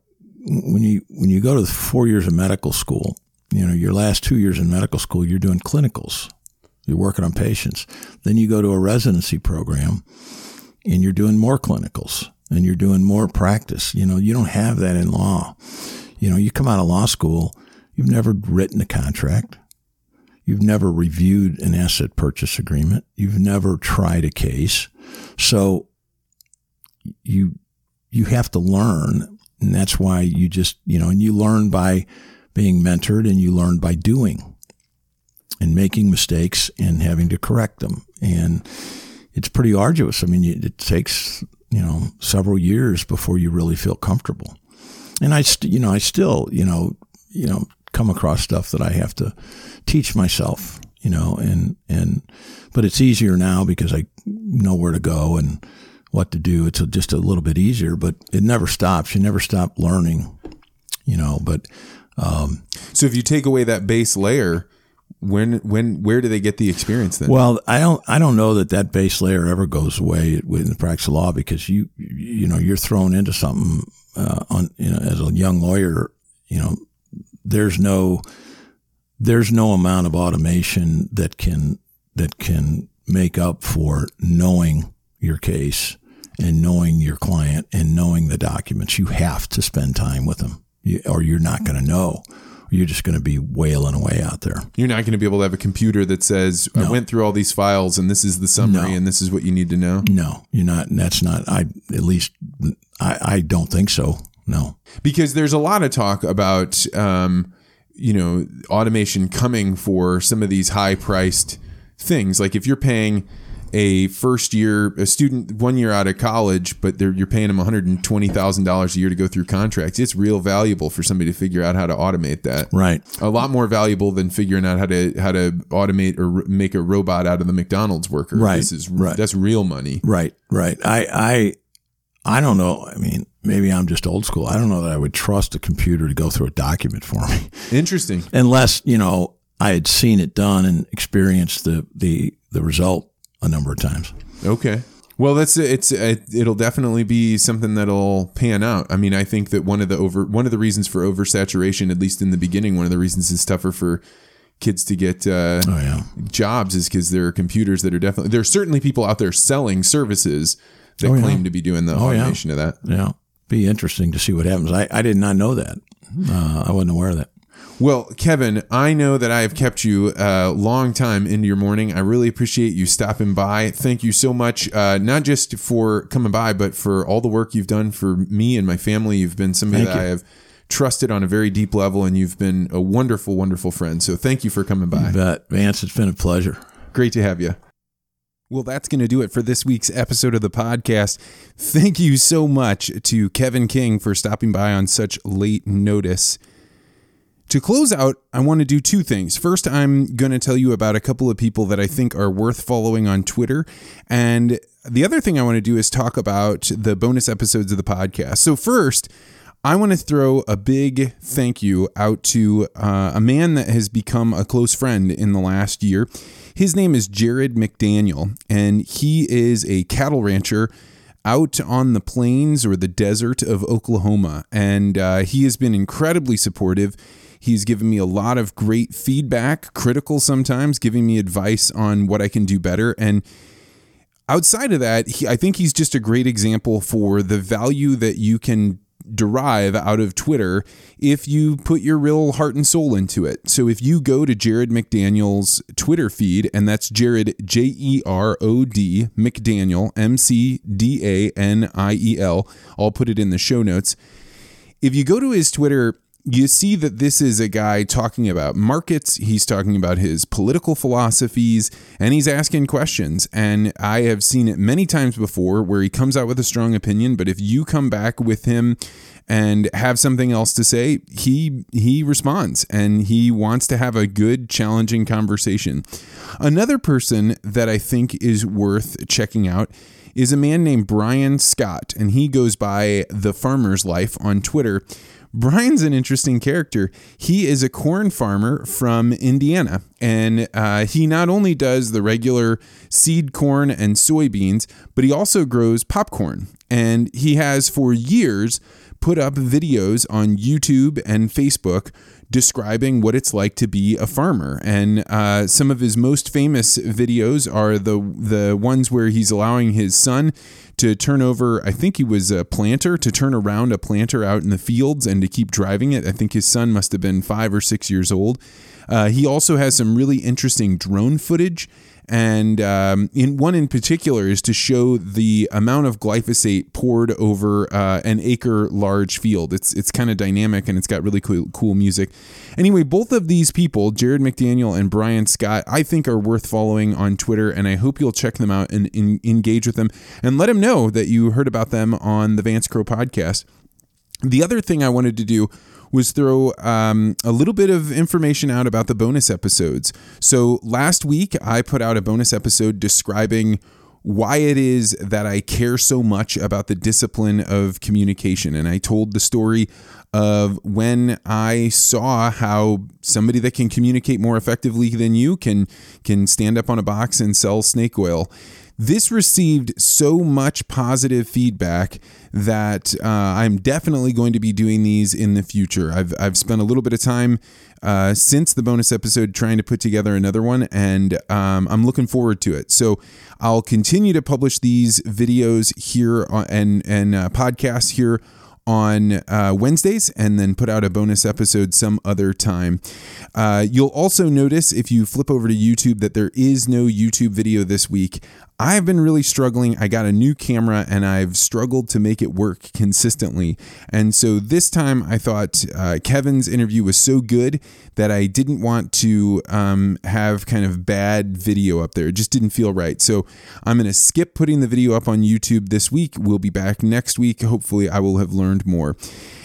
when you when you go to the four years of medical school, you know, your last two years in medical school, you're doing clinicals. You're working on patients. Then you go to a residency program and you're doing more clinicals and you're doing more practice. You know, you don't have that in law. You know, you come out of law school, you've never written a contract. You've never reviewed an asset purchase agreement. You've never tried a case. So you you have to learn and that's why you just you know and you learn by being mentored and you learn by doing and making mistakes and having to correct them and it's pretty arduous i mean it takes you know several years before you really feel comfortable and i st- you know i still you know you know come across stuff that i have to teach myself you know and and but it's easier now because i know where to go and what to do. It's just a little bit easier, but it never stops. You never stop learning, you know. But um, So if you take away that base layer, when when where do they get the experience then? Well, I don't I don't know that that base layer ever goes away in the practice of law because you you know you're thrown into something uh, on you know as a young lawyer you know there's no there's no amount of automation that can that can make up for knowing your case and knowing your client and knowing the documents. You have to spend time with them, or you're not going to know. You're just going to be wailing away out there. You're not going to be able to have a computer that says, "I went through all these files and this is the summary No. and this is what you need to know." No, you're not. That's not. I at least I, I don't think so. No. because there's a lot of talk about um, you know automation coming for some of these high priced things like if you're paying a first year a student one year out of college but they're, you're paying them $120000 a year to go through contracts it's real valuable for somebody to figure out how to automate that Right. a lot more valuable than figuring out how to how to automate or make a robot out of the McDonald's worker. Right, This is right. that's real money. Right. Right. I I I don't know. I mean, maybe I'm just old school. I don't know that I would trust a computer to go through a document for me Interesting. unless you know I had seen it done and experienced the the the result a number of times. Okay. Well, that's it's it, it'll definitely be something that'll pan out. I mean, I think that one of the over one of the reasons for oversaturation, at least in the beginning, one of the reasons it's tougher for kids to get uh, Oh yeah. jobs is because there are computers that are definitely there are certainly people out there selling services that Oh, yeah. claim to be doing the Oh, yeah. automation of that. Yeah. Be interesting to see what happens. I, I did not know that. Uh, I wasn't aware of that. Well, Kevin, I know that I have kept you a long time into your morning. I really appreciate you stopping by. Thank you so much, uh, not just for coming by, but for all the work you've done for me and my family. You've been somebody Thank that you. I have trusted on a very deep level, and you've been a wonderful, wonderful friend. So thank you for coming by. But Vance, it's been a pleasure. Great to have you. Well, that's going to do it for this week's episode of the podcast. Thank you so much to Kevin King for stopping by on such late notice. To close out, I want to do two things. First, I'm going to tell you about a couple of people that I think are worth following on Twitter. And the other thing I want to do is talk about the bonus episodes of the podcast. So, first, I want to throw a big thank you out to uh, a man that has become a close friend in the last year. His name is Jerod McDaniel, and he is a cattle rancher out on the plains or the desert of Oklahoma. And uh, he has been incredibly supportive. He's given me a lot of great feedback, critical sometimes, giving me advice on what I can do better. And outside of that, he, I think he's just a great example for the value that you can derive out of Twitter if you put your real heart and soul into it. So if you go to Jerod McDaniel's Twitter feed, and that's Jerod J E R O D McDaniel M C D A N I E L, I'll put it in the show notes. If you go to his Twitter, you see that this is a guy talking about markets. He's talking about his political philosophies and he's asking questions. And I have seen it many times before where he comes out with a strong opinion, but if you come back with him and have something else to say, he he responds and he wants to have a good challenging conversation. Another person that I think is worth checking out is a man named Brian Scott, and he goes by The Farmer's Life on Twitter. Brian's an interesting character. He is a corn farmer from Indiana, and uh, he not only does the regular seed corn and soybeans, but he also grows popcorn. And he has for years put up videos on YouTube and Facebook describing what it's like to be a farmer. And uh, some of his most famous videos are the the ones where he's allowing his son to turn over. I think he was a planter to turn around a planter out in the fields and to keep driving it. I think his son must have been five or six years old. Uh, he also has some really interesting drone footage. And um, in one in particular is to show the amount of glyphosate poured over uh, an acre large field. It's it's kind of dynamic and it's got really cool, cool music. Anyway, both of these people, Jerod McDaniel and Brian Scott, I think are worth following on Twitter, and I hope you'll check them out and, and engage with them and let them know that you heard about them on the Vance Crowe podcast. The other thing I wanted to do was throw um, a little bit of information out about the bonus episodes. So last week, I put out a bonus episode describing why it is that I care so much about the discipline of communication. And I told the story of when I saw how somebody that can communicate more effectively than you can can stand up on a box and sell snake oil. This received so much positive feedback that uh, I'm definitely going to be doing these in the future. I've, I've spent a little bit of time uh, since the bonus episode trying to put together another one, and um, I'm looking forward to it. So I'll continue to publish these videos here on, and and uh, podcasts here on uh, Wednesdays and then put out a bonus episode some other time. Uh, you'll also notice if you flip over to YouTube that there is no YouTube video this week. I've been really struggling. I got a new camera and I've struggled to make it work consistently. And so this time I thought uh, Kevin's interview was so good that I didn't want to um, have kind of bad video up there. It just didn't feel right. So I'm going to skip putting the video up on YouTube this week. We'll be back next week. Hopefully, I will have learned more.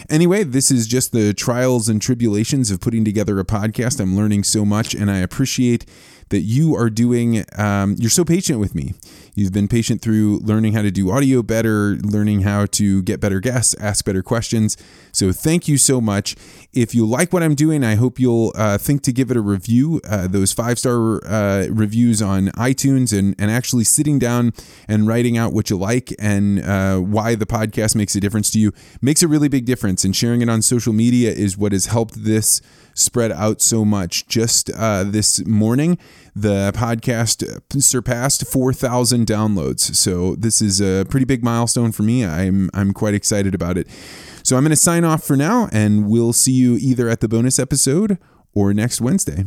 Anyway, this is just the trials and tribulations of putting together a podcast. I'm learning so much and I appreciate that you are doing. Um, you're so patient with me. You've been patient through learning how to do audio better, learning how to get better guests, ask better questions. So thank you so much. If you like what I'm doing, I hope you'll uh, think to give it a review. Uh, those five star uh, reviews on iTunes and, and actually sitting down and writing out what you like and uh, why the podcast makes a difference to you makes a really big difference. And sharing it on social media is what has helped this spread out so much. Just uh, this morning, the podcast surpassed 4,000 downloads. So this is a pretty big milestone for me. I'm I'm quite excited about it. So I'm going to sign off for now, and we'll see you either at the bonus episode or next Wednesday.